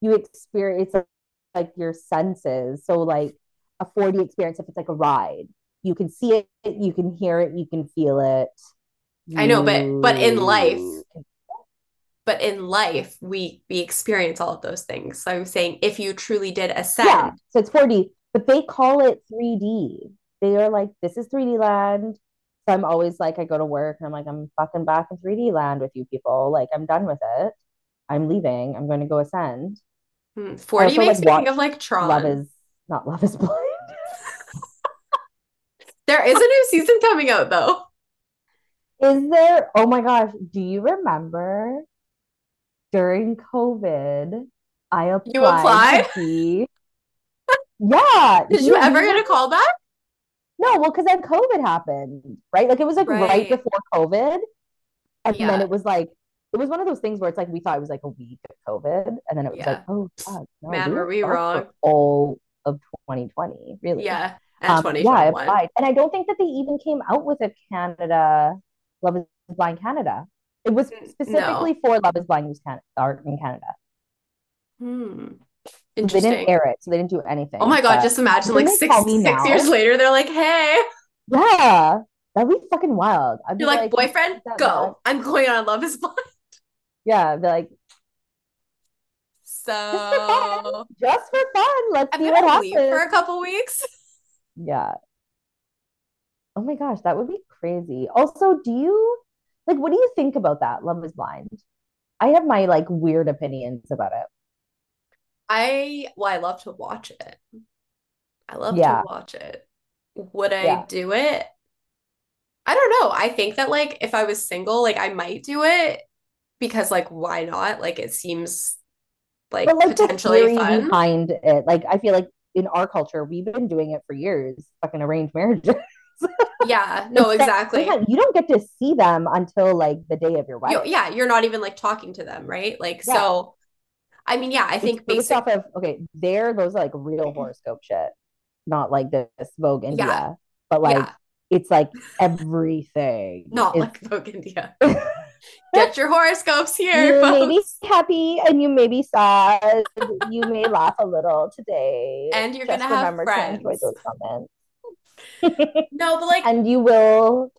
you experience like, like your senses. So like a 4D experience, if it's like a ride, you can see it, you can hear it, you can feel it. I know, but but in life, but in life, we we experience all of those things. So I'm saying if you truly did ascend. yeah. So it's 4D, but they call it 3D. They are like, this is 3D land. So I'm always like, I go to work and I'm like, I'm fucking back in 3D land with you people. Like, I'm done with it. I'm leaving. I'm going to go ascend. hmm, I 4D also like makes me think of like Love is not Love is Blind. There is a new season coming out though. Is there? Oh my gosh. Do you remember during COVID, I applied. You applied be, yeah, Did you you ever get a call back? no, well, because then COVID happened, right? Like it was like right Right. before COVID. And then it was like, it was one of those things where it's like we thought it was like a week of COVID. And then it was like, oh, fuck, no, Man, we were were we wrong? all of 2020, really. Yeah. Um, yeah, I applied. And I don't think that they even came out with a Canada, Love is Blind Canada. It was specifically No. for Love is Blind News Can art in Canada. Hmm. So they didn't air it, so they didn't do anything. Oh my God, just imagine like six six years later, they're like, hey, yeah, that'd be fucking wild. I'd be you're like, like, boyfriend, "Is that bad?" go. I'm going on Love is Blind. Yeah, be like, just for fun, So just for fun. Let's I'm see what gonna for a couple weeks. Yeah. Oh my gosh, that would be crazy. Also, do you like what do you think about that? Love is Blind. I have my like weird opinions about it. I well, I love to watch it. I love to watch it. Would I yeah. do it? I don't know. I think that like if I was single, like I might do it because like why not? Like it seems like, But like like the potentially fun. behind it, like I feel like in our culture, we've been doing it for years, fucking arranged marriages. Yeah, no, exactly. sometimes you don't get to see them until like the day of your You, wedding. yeah, you're not even like talking to them, right? Like Yeah. so I mean, yeah, I It's think based basic off of okay, there those are like real horoscope shit, not like this Vogue yeah, India, but like yeah. it's like everything. Not It's like Vogue India. Get your horoscopes here, you may be happy and you may be sad. You may laugh a little today. And you're Just gonna have remember to enjoy friends. those comments. No, but like and you will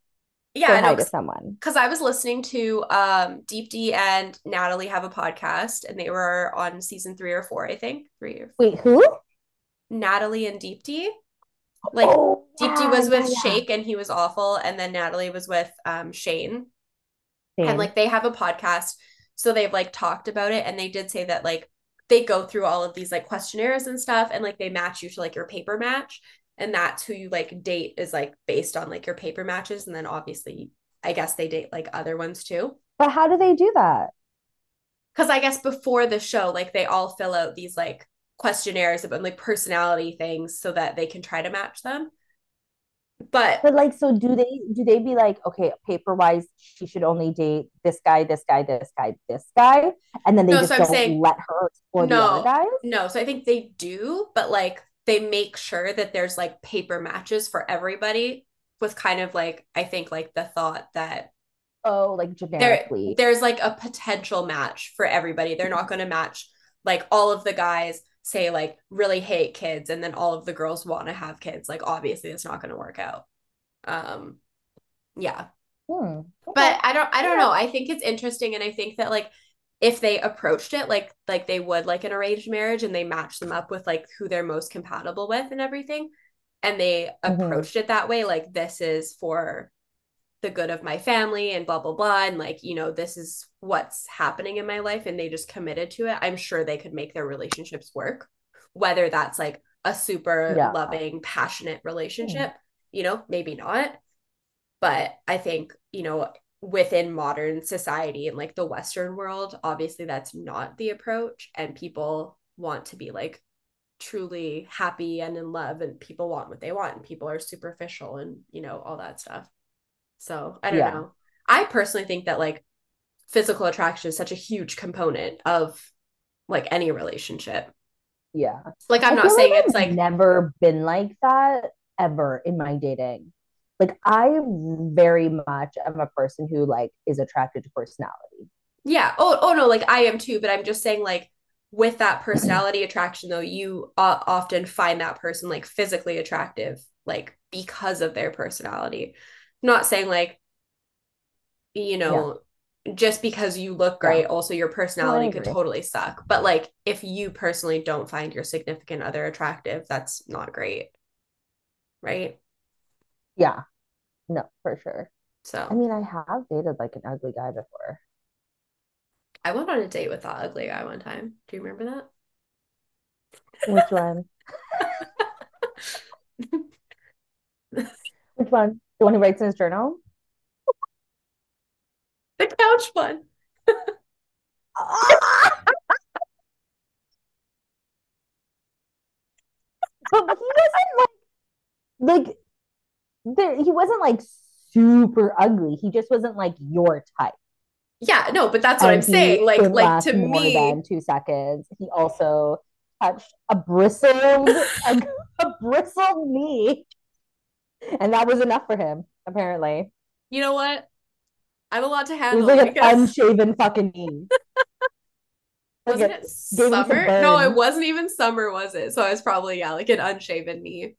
yeah, no, to someone. because I was listening to um Deepti and Natalie have a podcast and they were on season three or four, I think. Three or Wait, who? Natalie and Deepti. Like Oh, Deepti was with yeah. Shake and he was awful, and then Natalie was with um Shayne. And like they have a podcast, so they've like talked about it, and they did say that like they go through all of these like questionnaires and stuff, and like they match you to like your paper match, and that's who you like date is like based on like your paper matches, and then obviously I guess they date like other ones too. But how do they do that? because I guess before the show, like they all fill out these like questionnaires about like personality things so that they can try to match them. But but like, so do they do they be like, okay, paper wise, she should only date this guy, this guy, this guy, this guy, and then they no, just so don't saying, let her explore no, the other guys? No, so I think they do, but like they make sure that there's like paper matches for everybody with kind of like I think like the thought that oh like generically there, there's like a potential match for everybody. They're not going to match like all of the guys say like really hate kids and then all of the girls want to have kids like obviously it's not going to work out um yeah hmm. okay. but i don't i don't yeah. know i think it's interesting and i think that like if they approached it like like they would like an arranged marriage and they match them up with like who they're most compatible with and everything and they mm-hmm. approached it that way like this is for the good of my family and blah blah blah and like you know this is what's happening in my life and they just committed to it i'm sure they could make their relationships work whether that's like a super yeah. loving passionate relationship mm. you know maybe not but i think you know within modern society and like the western world obviously that's not the approach and people want to be like truly happy and in love and people want what they want and people are superficial and you know all that stuff so I don't yeah. know. I personally think that like physical attraction is such a huge component of like any relationship. Yeah. Like I'm I not saying like it's like never been like that ever in my dating. Like I very much am a person who like is attracted to personality. Yeah. Oh, oh no, like I am too, but I'm just saying like with that personality attraction though, you uh, often find that person like physically attractive like because of their personality not saying like you know yeah. just because you look great yeah. also your personality could totally suck. But like if you personally don't find your significant other attractive that's not great. Right? Yeah. No for sure. So. I mean i have dated like an ugly guy before. I went on a date with that ugly guy one time. Do you remember that? Which one? Which one the one who writes in his journal? the couch one. but he wasn't like like there he wasn't like super ugly. He just wasn't like your type. Yeah, no, but that's what and I'm saying. Like like to me than two seconds. He also touched a bristled a, a bristled knee and that was enough for him, apparently. You know what? I'm allowed to handle it. Was like because... an unshaven fucking knee. wasn't it summer? No, it wasn't even summer, was it? So I was probably yeah, like an unshaven knee.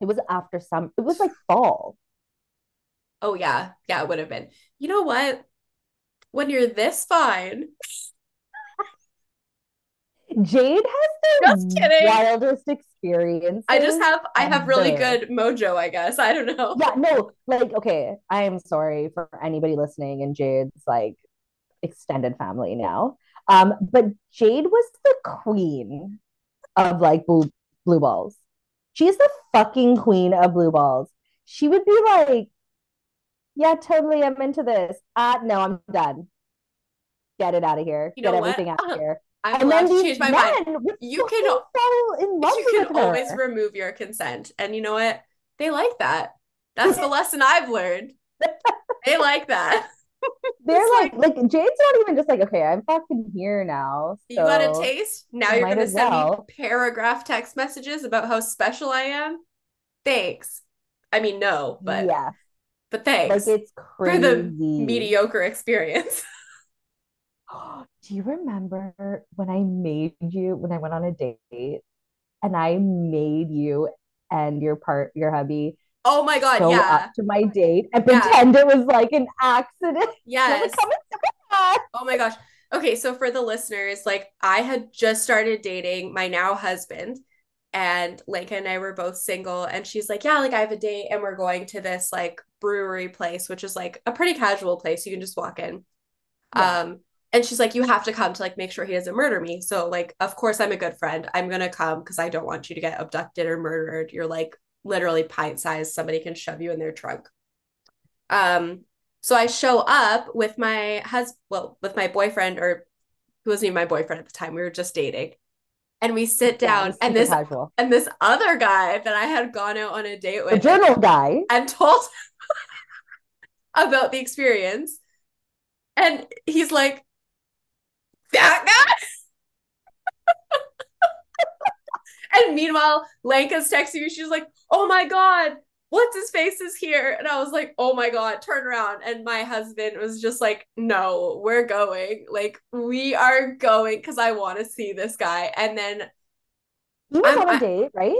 It was after some. It was like fall. Oh yeah, yeah, it would have been. You know what? When you're this fine, Jade has the wildest experience. I just have I have really good mojo, I guess. I don't know. Yeah, no, like okay, I am sorry for anybody listening and Jade's like extended family now. Um, but Jade was the queen of like blue blue balls. She's the fucking queen of blue balls. She would be like, Yeah, totally, I'm into this. Uh no, I'm done. Get it out of here. You Get everything what? out of here. I'm and allowed to change my mind. You can fall in love you can always remove your consent. And you know what? They like that. That's the lesson I've learned. They like that. They're like, like, like Jade's not even just like, okay, I'm fucking here now. So you got a taste? Now you're gonna send well. me paragraph text messages about how special I am. Thanks. I mean, no, but yeah, but thanks. Like it's crazy. for the mediocre experience. Do you remember when I made you when I went on a date and I made you and your part your hubby Oh my god, show yeah. up to my date and yeah. pretend it was like an accident. Yes. oh my gosh. Okay, so for the listeners, like I had just started dating my now husband and Lincoln and I were both single and she's like, "Yeah, like I have a date and we're going to this like brewery place, which is like a pretty casual place. You can just walk in." Yeah. Um and she's like you have to come to like make sure he doesn't murder me so like of course i'm a good friend i'm gonna come because i don't want you to get abducted or murdered you're like literally pint sized somebody can shove you in their trunk um so i show up with my husband well with my boyfriend or who wasn't even my boyfriend at the time. We were just dating. And we sit down was and this casual. and this other guy that I had gone out on a date with The journal guy. and told about the experience. And he's like, that guy? and meanwhile, Lanka's texting me. She's like, oh my God, what's his face is here? And I was like, oh my God, turn around. And my husband was just like, no, we're going. Like, we are going because I want to see this guy. And then He was I'm- on a I- date, right?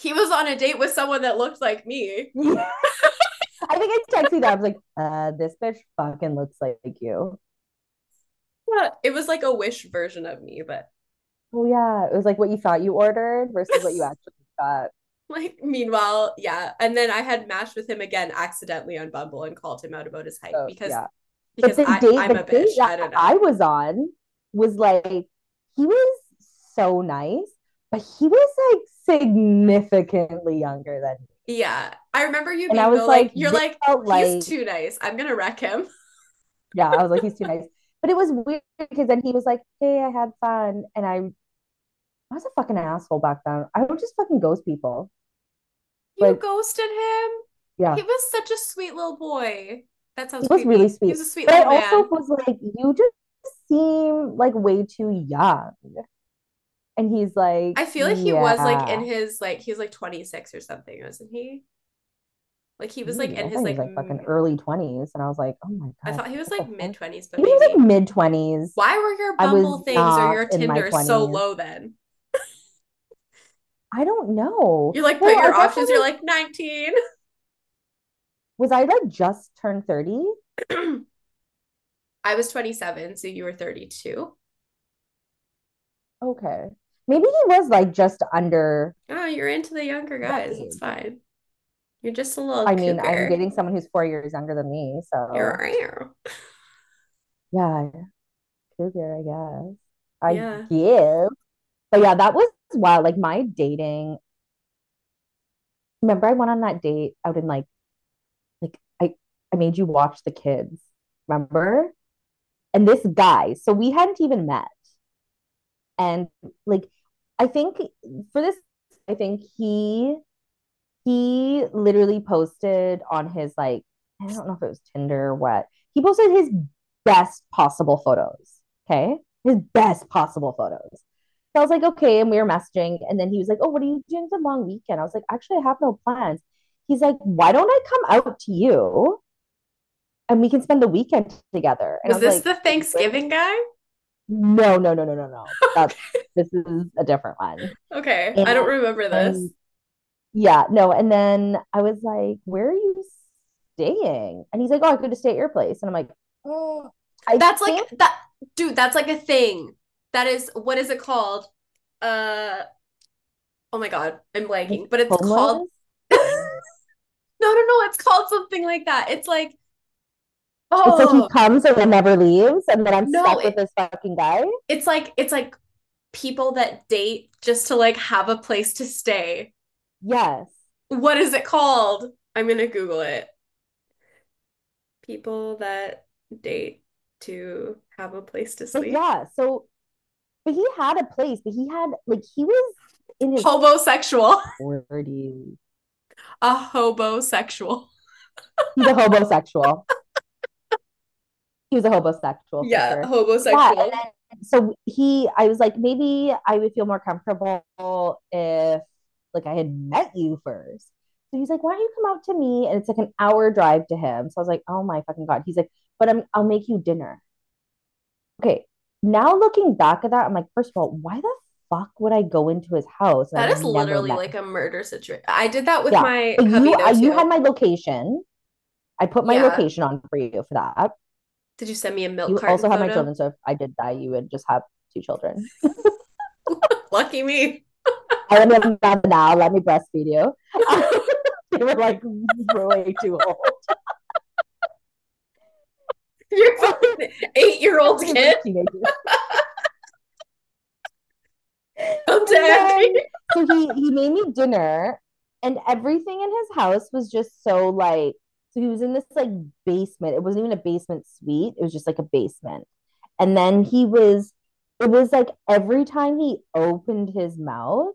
he was on a date with someone that looked like me. I think I texted that. I was like, uh, this bitch fucking looks like you. It was like a wish version of me, but Oh yeah. It was like what you thought you ordered versus what you actually got. like meanwhile, yeah. And then I had matched with him again accidentally on Bumble and called him out about his height So, because yeah. because but the I, date, I'm the a date bitch. I don't know. I was on was like he was so nice, but he was like significantly younger than me. yeah. I remember you And being I was like, like, you're like, he's like- too nice. I'm gonna wreck him. Yeah, I was like, he's too nice. But it was weird because then he was like, Hey, I had fun. And I I was a fucking asshole back then. I would just fucking ghost people. You Like- ghosted him. Yeah. He was such a sweet little boy. That sounds He was creepy. really He was a sweet But I man. also was like, you just seem like way too young. And he's like, I feel like he was like in his like he was like 26 or something, wasn't he? Like he was like in his like, like fucking early 20s. And I was like, oh my god. I thought he was like mid twenties, but He was like mid 20s. why were your Bumble things or your Tinder so low then? I don't know. You're like Well, put your options, you're like 19. Was I like just turned 30? I was 27, so you were 32. Okay. Maybe he was like just under. Oh, you're into the younger guys. It's fine. You're just a little I mean, I'm dating someone who's four years younger than me. So yeah, cougar, I guess. I Yeah. guess. But yeah, that was wild. Like my dating. Remember, I went on that date out in like, like I I made you watch the kids. Remember? And this guy, so we hadn't even met. And like, I think for this, I think he he literally posted on his like, I don't know if it was Tinder or what. He posted his best possible photos. Okay. His best possible photos. So I was like, okay. And we were messaging. And then he was like, oh, what are you doing for the long weekend? I was like, actually, I have no plans. He's like, why don't I come out to you and we can spend the weekend together? And I Was this like, the Thanksgiving guy? no, no, no, no, no, no. That's this is a different one. Okay. I don't remember this. Yeah, no. And then I was like, where are you staying? And he's like, oh, I could just stay at your place. And I'm like, "Mm, I That's think like that dude, that's like a thing. That is what is it called? Uh oh my god, I'm blanking. But it's called. No, no, no, it's called something like that. It's like It's like oh he comes and then never leaves, and then I'm No, stuck with this fucking guy. it's like it's like people that date just to like have a place to stay. Yes. What is it called? I'm gonna Google it. People that date to have a place to But sleep. yeah, so but he had a place, but he had like he was in his Hobosexual. 40s. A hobosexual. He's a hobosexual. he was a hobosexual Yeah, sure. Yeah, hobosexual. then, so he, I was like, maybe I would feel more comfortable if like I had met you first. So he's like, why don't you come out to me? And it's like an hour drive to him. So I was like, oh my fucking God. He's like, but I'm I'll make you dinner. Okay. Now looking back at that, I'm like, first of all, why the fuck would I go into his house? That is literally like a murder situation. I did that with Yeah, my you, you had my location. I put my Yeah. location on for you for that. Did you send me a milk You also have my children, so if I did die, you would just have two children. Lucky me. I a mother now. Let me breastfeed you. they were like way too old. You're fucking eight-year-old kid. Come to And so he he made me dinner, and everything in his house was just so like. So he was in this like basement. It wasn't even a basement suite. It was just like a basement, And then he was, it was like every time he opened his mouth,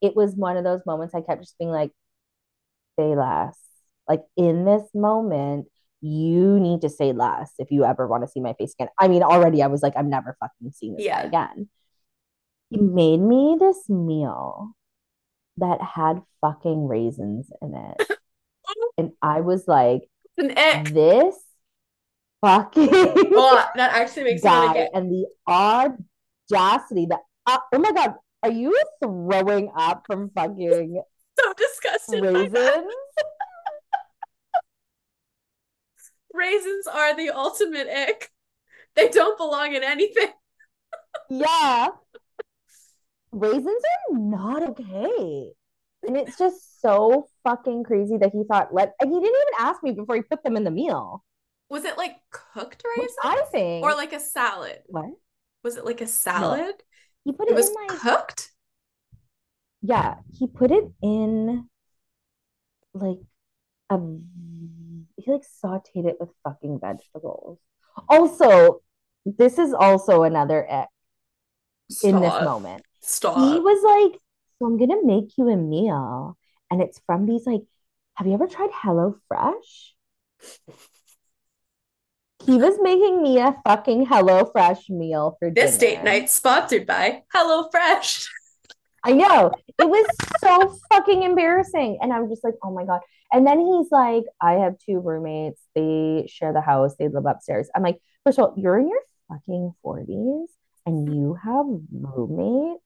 it was one of those moments I kept just being like, say less. Like in this moment, you need to say less if you ever want to see my face again. I mean, already I was like, I'm never fucking seeing this Yeah. guy again. He made me this meal that had fucking raisins in it. and I was like, this fucking Oh, that actually makes me want to get. and the audacity that uh, oh my god, are you throwing up from fucking so disgusted raisins? Raisins are the ultimate ick. They don't belong in anything. yeah. Raisins are not okay. And it's just so fucking crazy that he thought let and he didn't even ask me before he put them in the meal. Was it like cooked raisins? I think Or like a salad? what? Was it like a salad? He put It it, was in like cooked? yeah, he put it in like a he like sauteed it with fucking vegetables. Also, this is also another ick in this moment. Stop. He was like, So I'm gonna make you a meal. And it's from these like, have you ever tried Hello Fresh? He was making me a fucking HelloFresh meal for this date night sponsored by HelloFresh. I know. It was so fucking embarrassing. And I'm just like, oh my God. And then he's like, I have two roommates. They share the house. They live upstairs. I'm like, first of all, you're in your fucking 40s and you have roommates.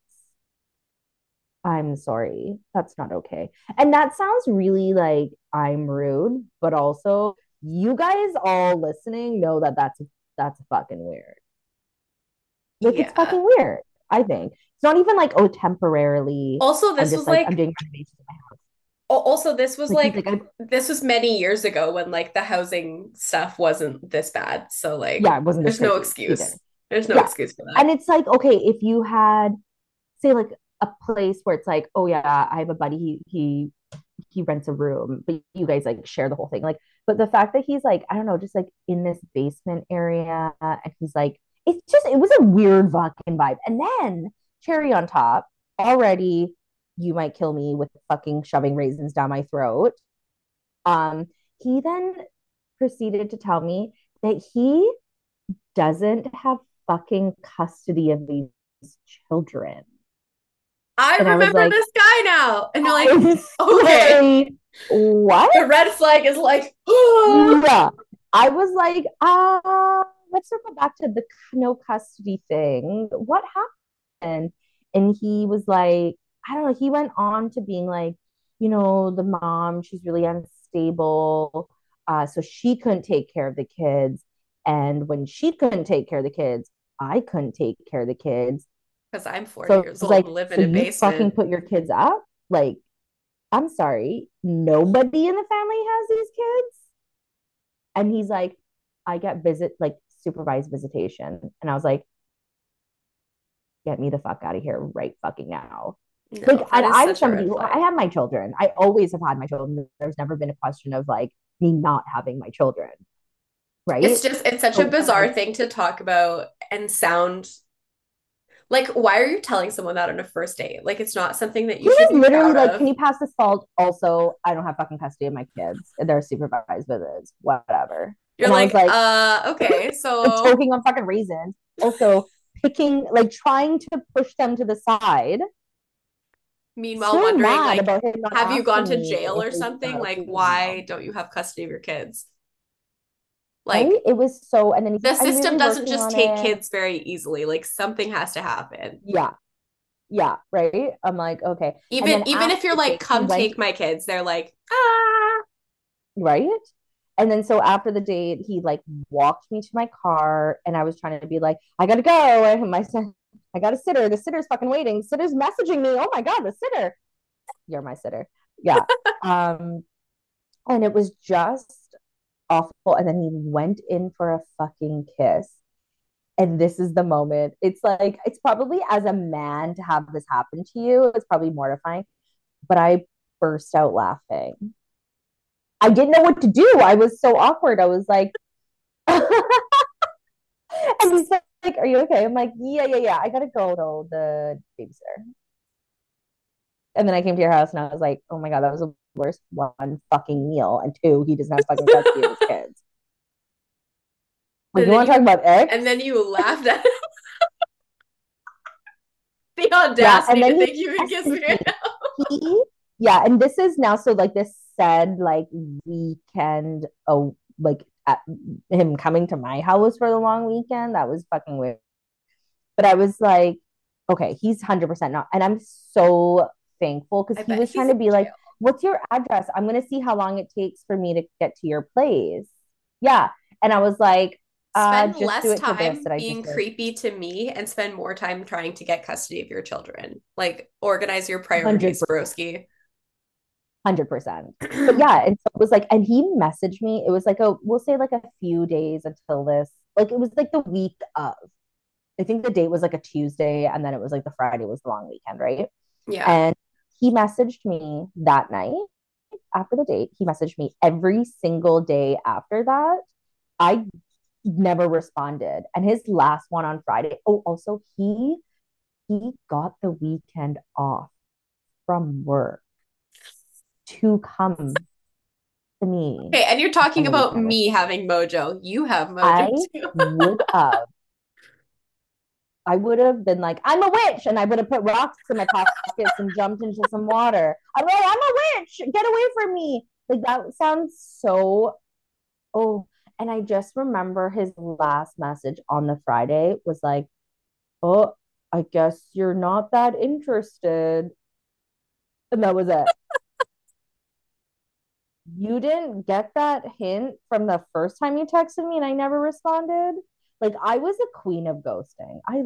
I'm sorry. That's not okay. And that sounds really like I'm rude, but also you guys all listening know that that's that's fucking weird. Like it's fucking weird, I think. It's not even like, oh, temporarily. Also, this just was like, like, I'm doing renovations in my house. also this was Like, like like, this was many years ago when like the housing stuff wasn't this bad. So like yeah, it wasn't there's no excuse. either. There's no Yeah. excuse for that. And it's like, okay, if you had, say, like a place where it's like, oh yeah, I have a buddy, he he he rents a room, but you guys like share the whole thing. Like, but the fact that he's like, I don't know, just like in this basement area, and he's like, it's just, it was a weird fucking vibe. And then cherry on top, already, you might kill me with fucking shoving raisins down my throat. Um, he then proceeded to tell me that he doesn't have fucking custody of these children. I and I remember like- this guy now. And you're like, okay. what? the red flag is like, oh, yeah. I was like, uh, let's circle back to the no custody thing. What happened? And he was like, I don't know. He went on to being like, you know, the mom, she's really unstable. Uh, so she couldn't take care of the kids. And when she couldn't take care of the kids, I couldn't take care of the kids. Because I'm 40 So years old like, and live so in a you fucking put your kids up? Like, I'm sorry, nobody in the family has these kids. And he's like, I get visit like supervised visitation. And I was like, get me the fuck out of here right fucking now. No, Like, that I'm somebody who. I have my children. I always have had my children. There's never been a question of like me not having my children. Right? It's just it's such a bizarre thing to talk about and sound like why are you telling someone that on a first date? Like it's not something that you should be literally like, of. "Can you pass this salt?" Also, I don't have fucking custody of my kids. They're supervised visits, whatever. You're like, like- uh, okay, so choking on fucking raisins. Also, picking like trying to push them to the side. meanwhile So wondering like, have you gone to jail or something? Like, why don't you have custody of your kids? Like Right? It was so, and then the system really doesn't just take it." kids very easily. Like something has to happen. Yeah, yeah, right. I'm like, okay, Even even if you're like, come went- take my kids, they're like, ah. right? And then so after the date, he like walked me to my car, and I was trying to be like, I gotta go. And my son, I got a sitter. The sitter's fucking waiting. Sitter's messaging me. Oh my god, the sitter. You're my sitter. Yeah. um, and it was just awful. And then he went in for a fucking kiss. And this is the moment. It's like it's probably as a man to have this happen to you. It's probably mortifying. But I burst out laughing. I didn't know what to do. I was so awkward. I was like, and he's like, Are you okay? I'm like, Yeah, yeah, yeah. I gotta go to the babysitter. And then I came to your house and I was like, Oh my God, that was the worst one fucking meal. And two, he doesn't have fucking custody of his kids. Like, And you want to talk about X? And then you laughed at the audacity then to think you could kiss me. he yeah and this is now so like this said like weekend oh like him coming to my house for the long weekend that was fucking weird but i was like okay he's 100% not and i'm so thankful because he was trying to be like. What's your address i'm going to see how long it takes for me to get to your place yeah and i was like uh, Spend just do less it time this that I being creepy to me and spend more time trying to get custody of your children. Like organize your priorities, 100%. broski. Hundred percent. But yeah, and so it was like, and he messaged me. It was like a, we'll say like a few days until this. Like it was like the week of. I think the date was like a Tuesday, and then it was like the Friday was the long weekend, right? Yeah. And he messaged me that night after the date. He messaged me every single day after that. I never responded. And his last one on Friday. Oh, also he he got the weekend off from work to come to me. Okay, and you're talking about me having mojo. You have I mojo too. would have I would have been like, I'm a witch, and I would have put rocks in my pockets and jumped into some water. I'm like, I'm a witch, get away from me. Like that sounds so oh, and I just remember his last message on the Friday was like, Oh, I guess you're not that interested. And that was it. You didn't get that hint from the first time you texted me and I never responded. Like I was a queen of ghosting. I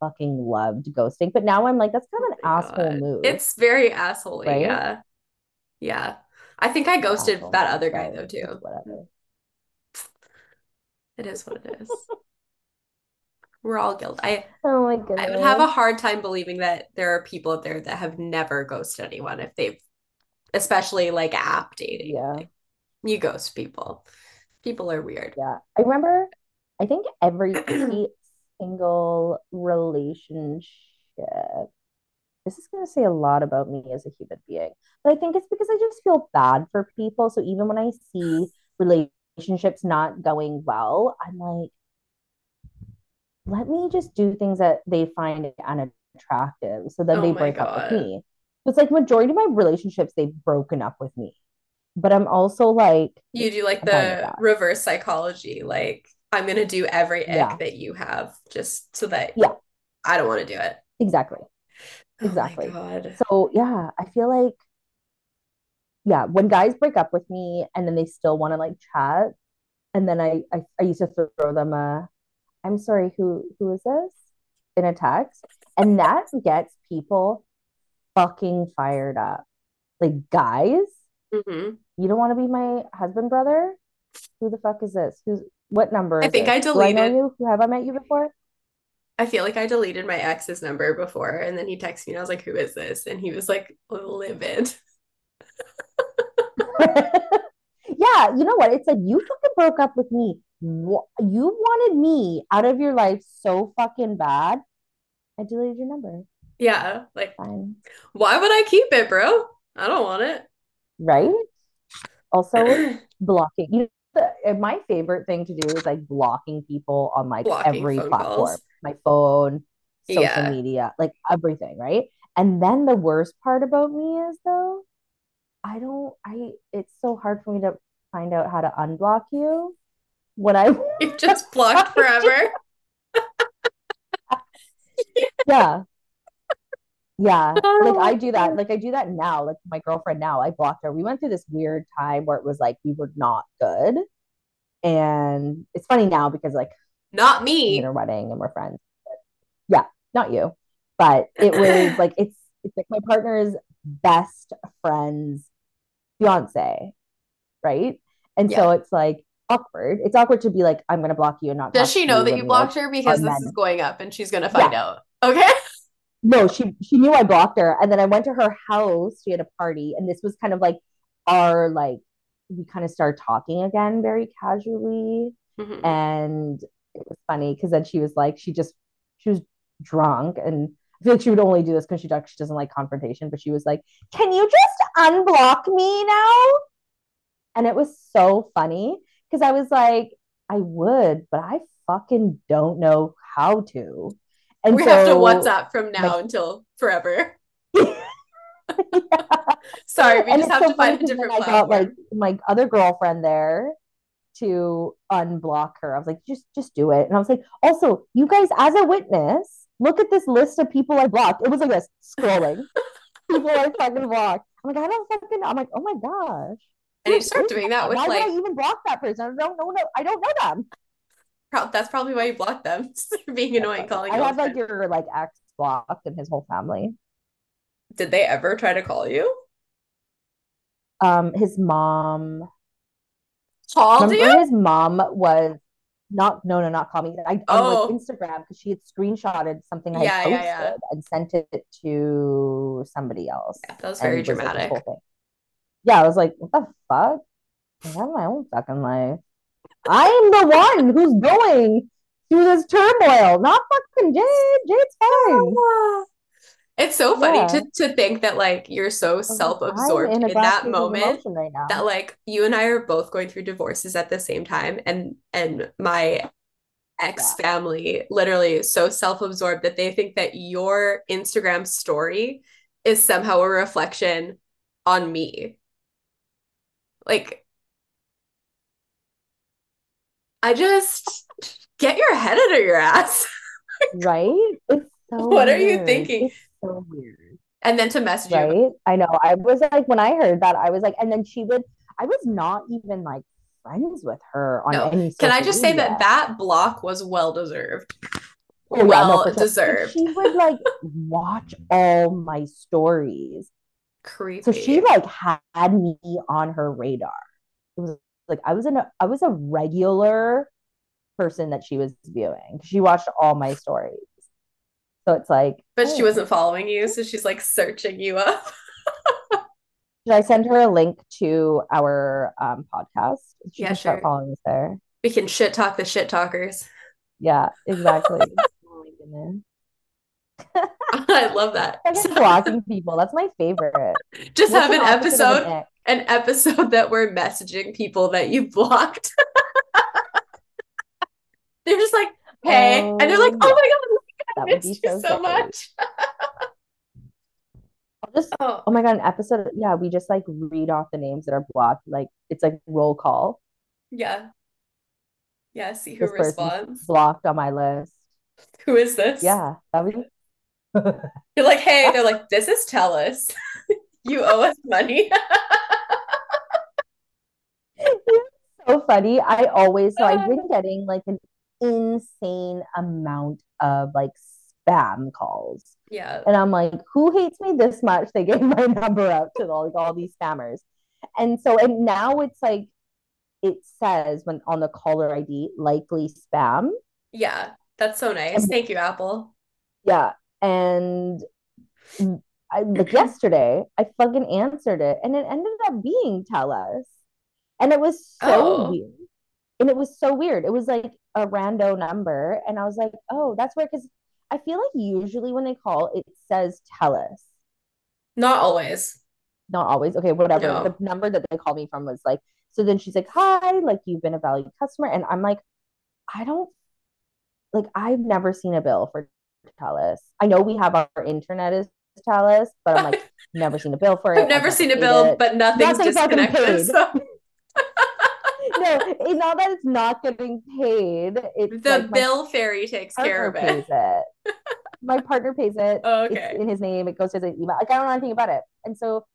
fucking loved ghosting, but now I'm like, that's kind of an Oh asshole God. move, It's very asshole right? yeah. Yeah. I think I ghosted Asshole that other guy though too. whatever. It is what it is. We're all guilty. I Oh my goodness. I would have a hard time believing that there are people out there that have never ghosted anyone if they've especially like app dating. Yeah, Like, you ghost people. People are weird. yeah. I remember, I think every single relationship, this is going to say a lot about me as a human being, but I think it's because I just feel bad for people. So even when I see relationships not going well, I'm like, let me just do things that they find unattractive so then Oh they break up with God. me. It's like majority of my relationships, they've broken up with me. But I'm also like, You do like I'm fine with the reverse psychology, like I'm gonna do every Yeah. that you have just so that Yeah. I don't want to do it. Exactly. Oh Exactly. God. So yeah, I feel like yeah, when guys break up with me and then they still want to like chat, and then I, I I used to throw them a I'm sorry, who who is this? In a text. And that gets people fucking fired up. Like guys, Mhm. you don't want to be my husband, brother? Who the fuck is this? Who's what number I think this? I Do I know deleted you? Who have I met you before? I feel like I deleted my ex's number before, and then he texted me, and I was like, "Who is this?" And he was like, "Livid." yeah, you know what? It's like you fucking broke up with me. You wanted me out of your life so fucking bad. I deleted your number. Yeah, like, Fine. why would I keep it, bro? I don't want it. Right? Also, blocking. You the, eh, my favorite thing to do is like blocking people on like Blocking every platform. calls. My phone, social Yeah. media, like everything, right? And then the worst part about me is though, I don't I it's so hard for me to find out how to unblock you when I You've just blocked forever. yeah. Yeah. Like I do that. Like I do that now. Like my girlfriend now, I blocked her. We went through this weird time where it was like we were not good. And it's funny now because like Not me. in a wedding and we're friends. Yeah, not you. But it was like it's it's like my partner's best friend's fiance, right? And so it's like awkward. It's awkward to be like, I'm gonna block you and not Does she know that you like blocked her? Because this is going up and she's gonna find Yeah. out. Okay. No, she she knew I blocked her. And then I went to her house. She had a party, and this was kind of like our like we kind of started talking again very casually. Mhm. And it was funny because then she was like, she just she was drunk and I feel like she would only do this because she she doesn't like confrontation, but she was like, Can you just unblock me now? And it was so funny because I was like, I would, but I fucking don't know how to. And we so, have to WhatsApp from now like, until forever. Sorry, we and just have so to find a different I got like my other girlfriend there to unblock her. I was like, just just do it. And I was like, also, you guys as a witness, look at this list of people I blocked. It was like this scrolling. people I fucking blocked. I'm like, I don't fucking I'm like, oh my gosh. And you start doing that with why like would I even block that person? I don't know. No, I don't know them. That's probably why you blocked them. being annoying, calling. I had like your like ex blocked and his whole family. Did they ever try to call you? Um, his mom called you. His mom was not no no not call me. I oh. on like Instagram because she had screenshotted something I yeah, posted yeah, yeah. and sent it to somebody else. Yeah, that was very dramatic. Was, like, yeah, I was like, what the fuck? I have my own fucking life. I'm the one who's going through this turmoil, not fucking Jade. Jade's fine. It's so funny yeah. to, to think that like you're so self-absorbed in, in that moment right that like you and I are both going through divorces at the same time and and my ex yeah. family literally is so self-absorbed that they think that your Instagram story is somehow a reflection on me. Like I just get your head out of your ass. right? It's so what weird. are you thinking? It's so weird. And then to message right? you. I know. I was like, when I heard that, I was like, and then she would, I was not even like friends with her on no. any. Can I just media. say that that block was well deserved? Oh, well yeah, no, deserved. She would like watch all my stories. Creepy. So she like had me on her radar. It was like I was in a I was a regular person that she was viewing. She watched all my stories. So it's like But oh. she wasn't following you, so she's like searching you up. Should I send her a link to our um, podcast? She yeah, sure. following us there. We can shit talk the shit talkers. Yeah, exactly. oh. I love that. blocking people. That's my favorite. Just have an episode, an, episode that we're messaging people that you blocked. they're just like, hey, and they're like, oh, oh my god, that would be so, so much. Just oh. oh my god, an episode. Yeah, we just like read off the names that are blocked. Like it's like roll call. Yeah. Yeah, see who this responds. Blocked on my list. Who is this? Yeah, that would. You're like, hey, they're like, this is Telus. you owe us money. So funny. I always so I've been getting like an insane amount of like spam calls. Yeah. And I'm like, who hates me this much? They gave my number out to all, like all these spammers. And so and now it's like it says when on the caller ID likely spam. Yeah. That's so nice. And, Thank you, Apple. Yeah. And mm, I, like yesterday, I fucking answered it and it ended up being Telus. And it was so oh. weird. And it was so weird. It was like a rando number. And I was like, oh, that's weird. Cause I feel like usually when they call, it says Telus. Not always. Not always. Okay, whatever. No. The number that they called me from was like, so then she's like, hi, like you've been a valued customer. And I'm like, I don't like I've never seen a bill for Telus. I know we have our internet is Telus, but I'm like, never seen a bill for it. I've never seen a bill, it. but nothing's, nothing's disconnected. So. No, it's not that it's not getting paid. It's the like bill fairy takes care of it. it. my partner pays it. Oh, okay. It's in his name. It goes to his email. Like I don't know anything about it. And so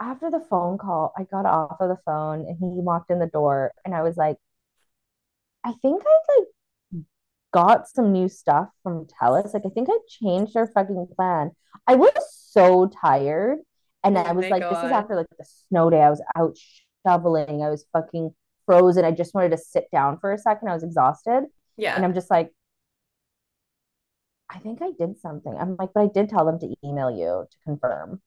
after the phone call, I got off of the phone and he walked in the door and I was like, I think I like got some new stuff from Telus. Like I think I changed our fucking plan. I was so tired. And oh I was like, God. this is after like the snow day. I was out shoveling. I was fucking frozen. I just wanted to sit down for a second. I was exhausted. Yeah. And I'm just like, I think I did something. I'm like, but I did tell them to email you to confirm.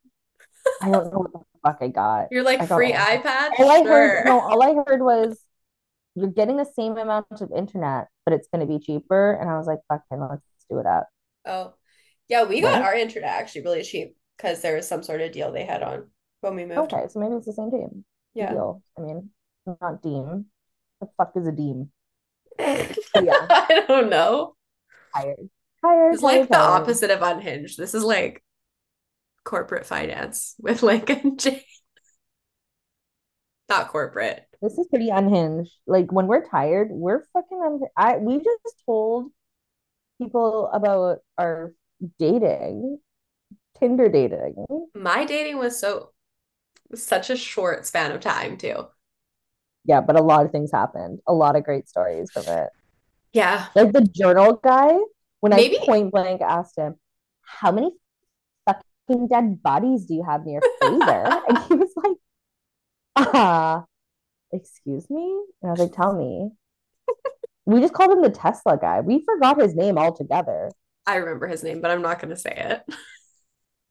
I don't know what the fuck I got. You're like got free iPad. All sure. I heard, no, all I heard was you're getting the same amount of internet, but it's going to be cheaper. And I was like, fucking, let's do it up. Oh, yeah, we got Right? our internet actually really cheap because there was some sort of deal they had on when we moved. Okay, so maybe it's the same team. Yeah. Deal. I mean, not Deem. The fuck is a Deem? yeah. I don't know. Tired. Tired. It's like tired, the tired. opposite of unhinged. This is like corporate finance with like a J. Not corporate. This is pretty unhinged. Like when we're tired, we're fucking un I we just told people about our dating, Tinder dating. My dating was so such a short span of time too. Yeah, but a lot of things happened. A lot of great stories from it. Yeah. Like the journal guy, when Maybe- I point blank asked him, How many fucking dead bodies do you have in your freezer? and he was like, uh, excuse me? And I was like, Tell me. We just called him the Tesla guy. We forgot his name altogether. I remember his name, but I'm not gonna say it.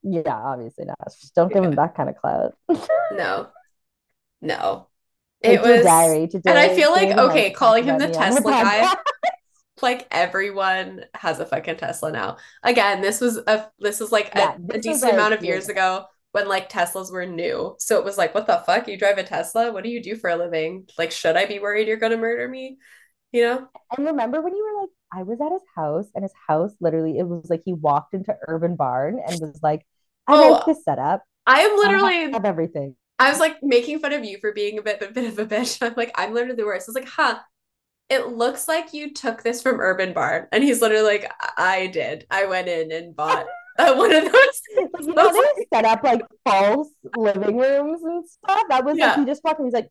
Yeah, obviously not. Just don't give him that kind of clout. No. No. It was diary, today, and I feel like, okay, calling him the about me on Tesla guy, like everyone has a fucking Tesla now. Again, this was a this was like Yeah, a, a decent amount of years ago when like Teslas were new. So it was like, what the fuck? You drive a Tesla? What do you do for a living? Like, should I be worried you're gonna murder me? You know? And remember when you were like, I was at his house, and his house literally, it was like he walked into Urban Barn and was like, I Oh, like this setup. I am I literally have everything. I was like making fun of you for being a bit a bit of a bitch. I'm like, I'm literally the worst. I was like, huh. It looks like you took this from Urban Barn. And he's literally like, I did. I went in and bought uh, one of those. You know, they set up like false living rooms and stuff. That was Yeah. like, he just walked in, he's like,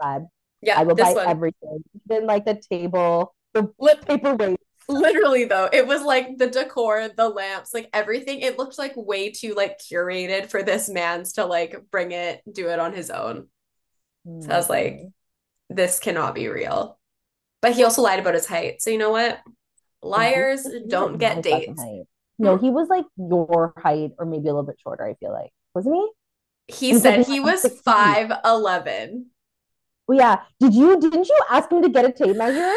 "Glad Yeah, I will buy one. everything. Even like the table, the Lit- paper weight. Literally though, it was like the decor, the lamps, like everything. It looked like way too like curated for this man's to like bring it, do it on his own. So I was like, mm. this cannot be real. But he also lied about his height. So you know what? Liars don't get dates. No, he was like your height or maybe a little bit shorter, I feel like. Wasn't he? He said he was 160. 5'11. Oh yeah. Did you didn't you ask him to get a tape measure?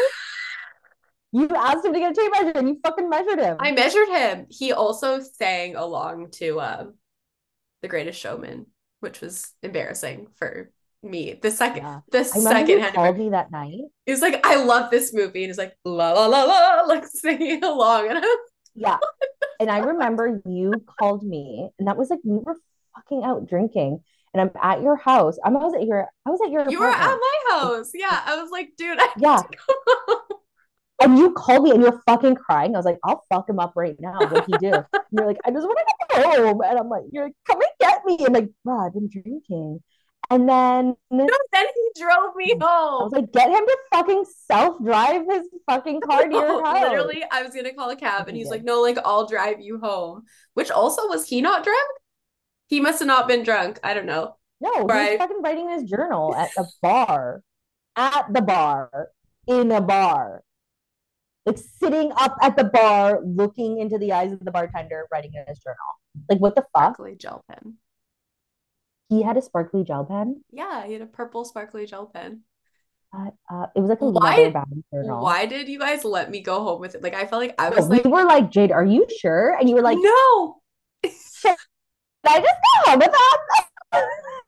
You asked him to get a tape measure and you fucking measured him. I measured him. He also sang along to um The Greatest Showman, which was embarrassing for me. The second Yeah. the I second hand called me that night. He's like, I love this movie. And he's like, la la la la, like singing along. And I'm Yeah. And I remember you called me, and that was like we were fucking out drinking, and I'm at your house. I was at your I was at your you were at my house. Yeah. I was like, dude, I Yeah. And you called me and you're fucking crying. I was like, I'll fuck him up right now. What'd he do? And you're like, I just want to go home. And I'm like, you're like, come and get me. I'm like, bro, I've been drinking. And then No, then he drove me home. I was like, get him to fucking self-drive his fucking car to your house. Literally, I was gonna call a cab and he's like, no, like I'll drive you home. Which also was he not drunk? He must have not been drunk. I don't know. No, he Right. was fucking writing his journal at the bar. At the bar. In a bar. Like sitting up at the bar, looking into the eyes of the bartender, writing in his journal. Like, what the fuck? Sparkly gel pen. He had a sparkly gel pen. Yeah, he had a purple sparkly gel pen. Uh, uh, it was like a Why- journal. Why did you guys let me go home with it? Like I felt like I No, was like, we were like, Jade, are you sure? And you were like, no. Should I just go home with that?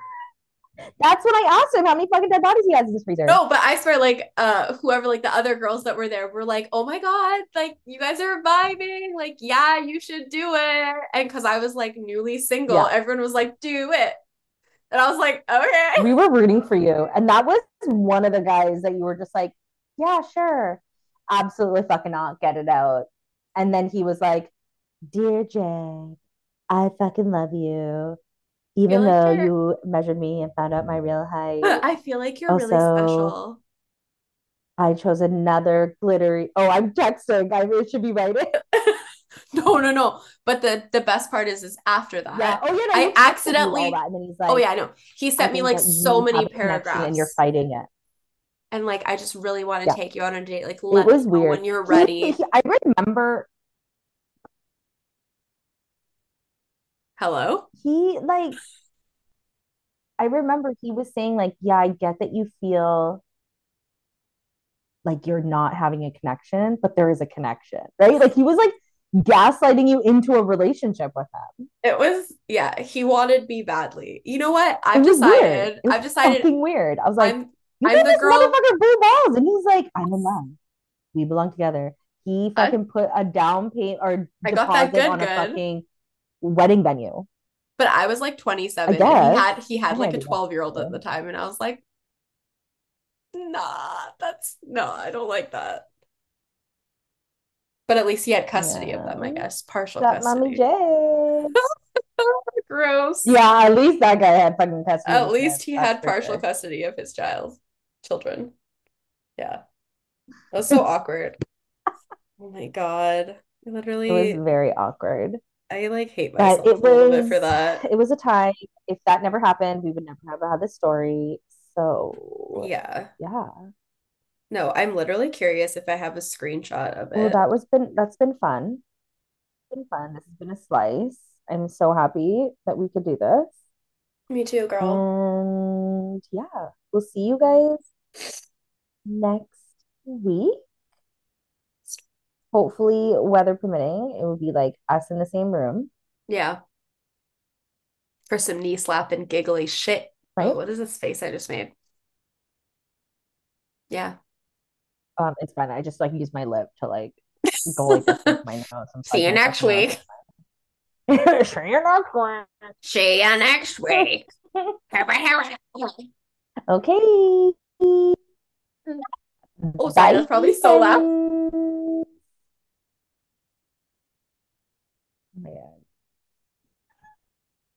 That's when I asked him how many fucking dead bodies he has in his freezer. No, but I swear, like, uh, whoever, like, the other girls that were there were like, "Oh my god, like, you guys are vibing, like, yeah, you should do it." And because I was like newly single, Yeah. everyone was like, "Do it," and I was like, "Okay." we were rooting for you. And that was one of the guys that you were just like, yeah, sure. Absolutely fucking not. Get it out. And then he was like, Dear Jay, I fucking love you. Even like though you're- measured me and found out my real height, I feel like you're really Also- special. I chose another glittery. Oh, I'm texting. I really should be writing. No, no, no. But the the best part is, is after that. Yeah. Oh, yeah. No, I you texted me all accidentally- that, And then he's oh, like, Oh yeah, I know. He sent me like so many have a connection paragraphs, And you're fighting it. and like I just really want to Yeah. take you on a date. Like, It let me was weird. when you're He- ready. he- I remember Hello. he like I remember he was saying like, yeah, I get that you feel like you're not having a connection, but there is a connection, right? Like he was like gaslighting you into a relationship with him. It was yeah, he wanted me badly. You know what? I've decided. I've decided. Fucking weird. I was like, I'm, I'm the girl. Motherfucker blue balls, and he's like, I'm in love. We belong together. He fucking uh, put a down payment or I deposit good, on a good. fucking wedding venue. But I was like 27. he had he had like a 12 year old at the time, and I was like, nah, that's no, I don't like that. But at least he had custody yeah. of them, I guess. Partial that custody. Mommy J. Gross. Yeah, at least that guy had fucking custody. At least he had partial sure. custody of his child, children. Yeah. That was so awkward. Oh my god. Literally It was very awkward. I like hate myself it a little bit for that. It was a tie. If that never happened, we would never have had this story. So yeah. Yeah. No, I'm literally curious if I have a screenshot of it. Well, that was been that's been fun. It's been fun. This has been a slice. I'm so happy that we could do this. Me too, girl. And yeah, we'll see you guys next week. Hopefully, weather permitting, it would be like us in the same room. Yeah. For some knee slap and giggly shit. Right. Oh, what is this face I just made? Yeah. Um, it's fine. I just like use my lip to like go like this with my nose. See you next week. See you next week. See you next week. okay. Oh, sorry, that's probably so loud. man.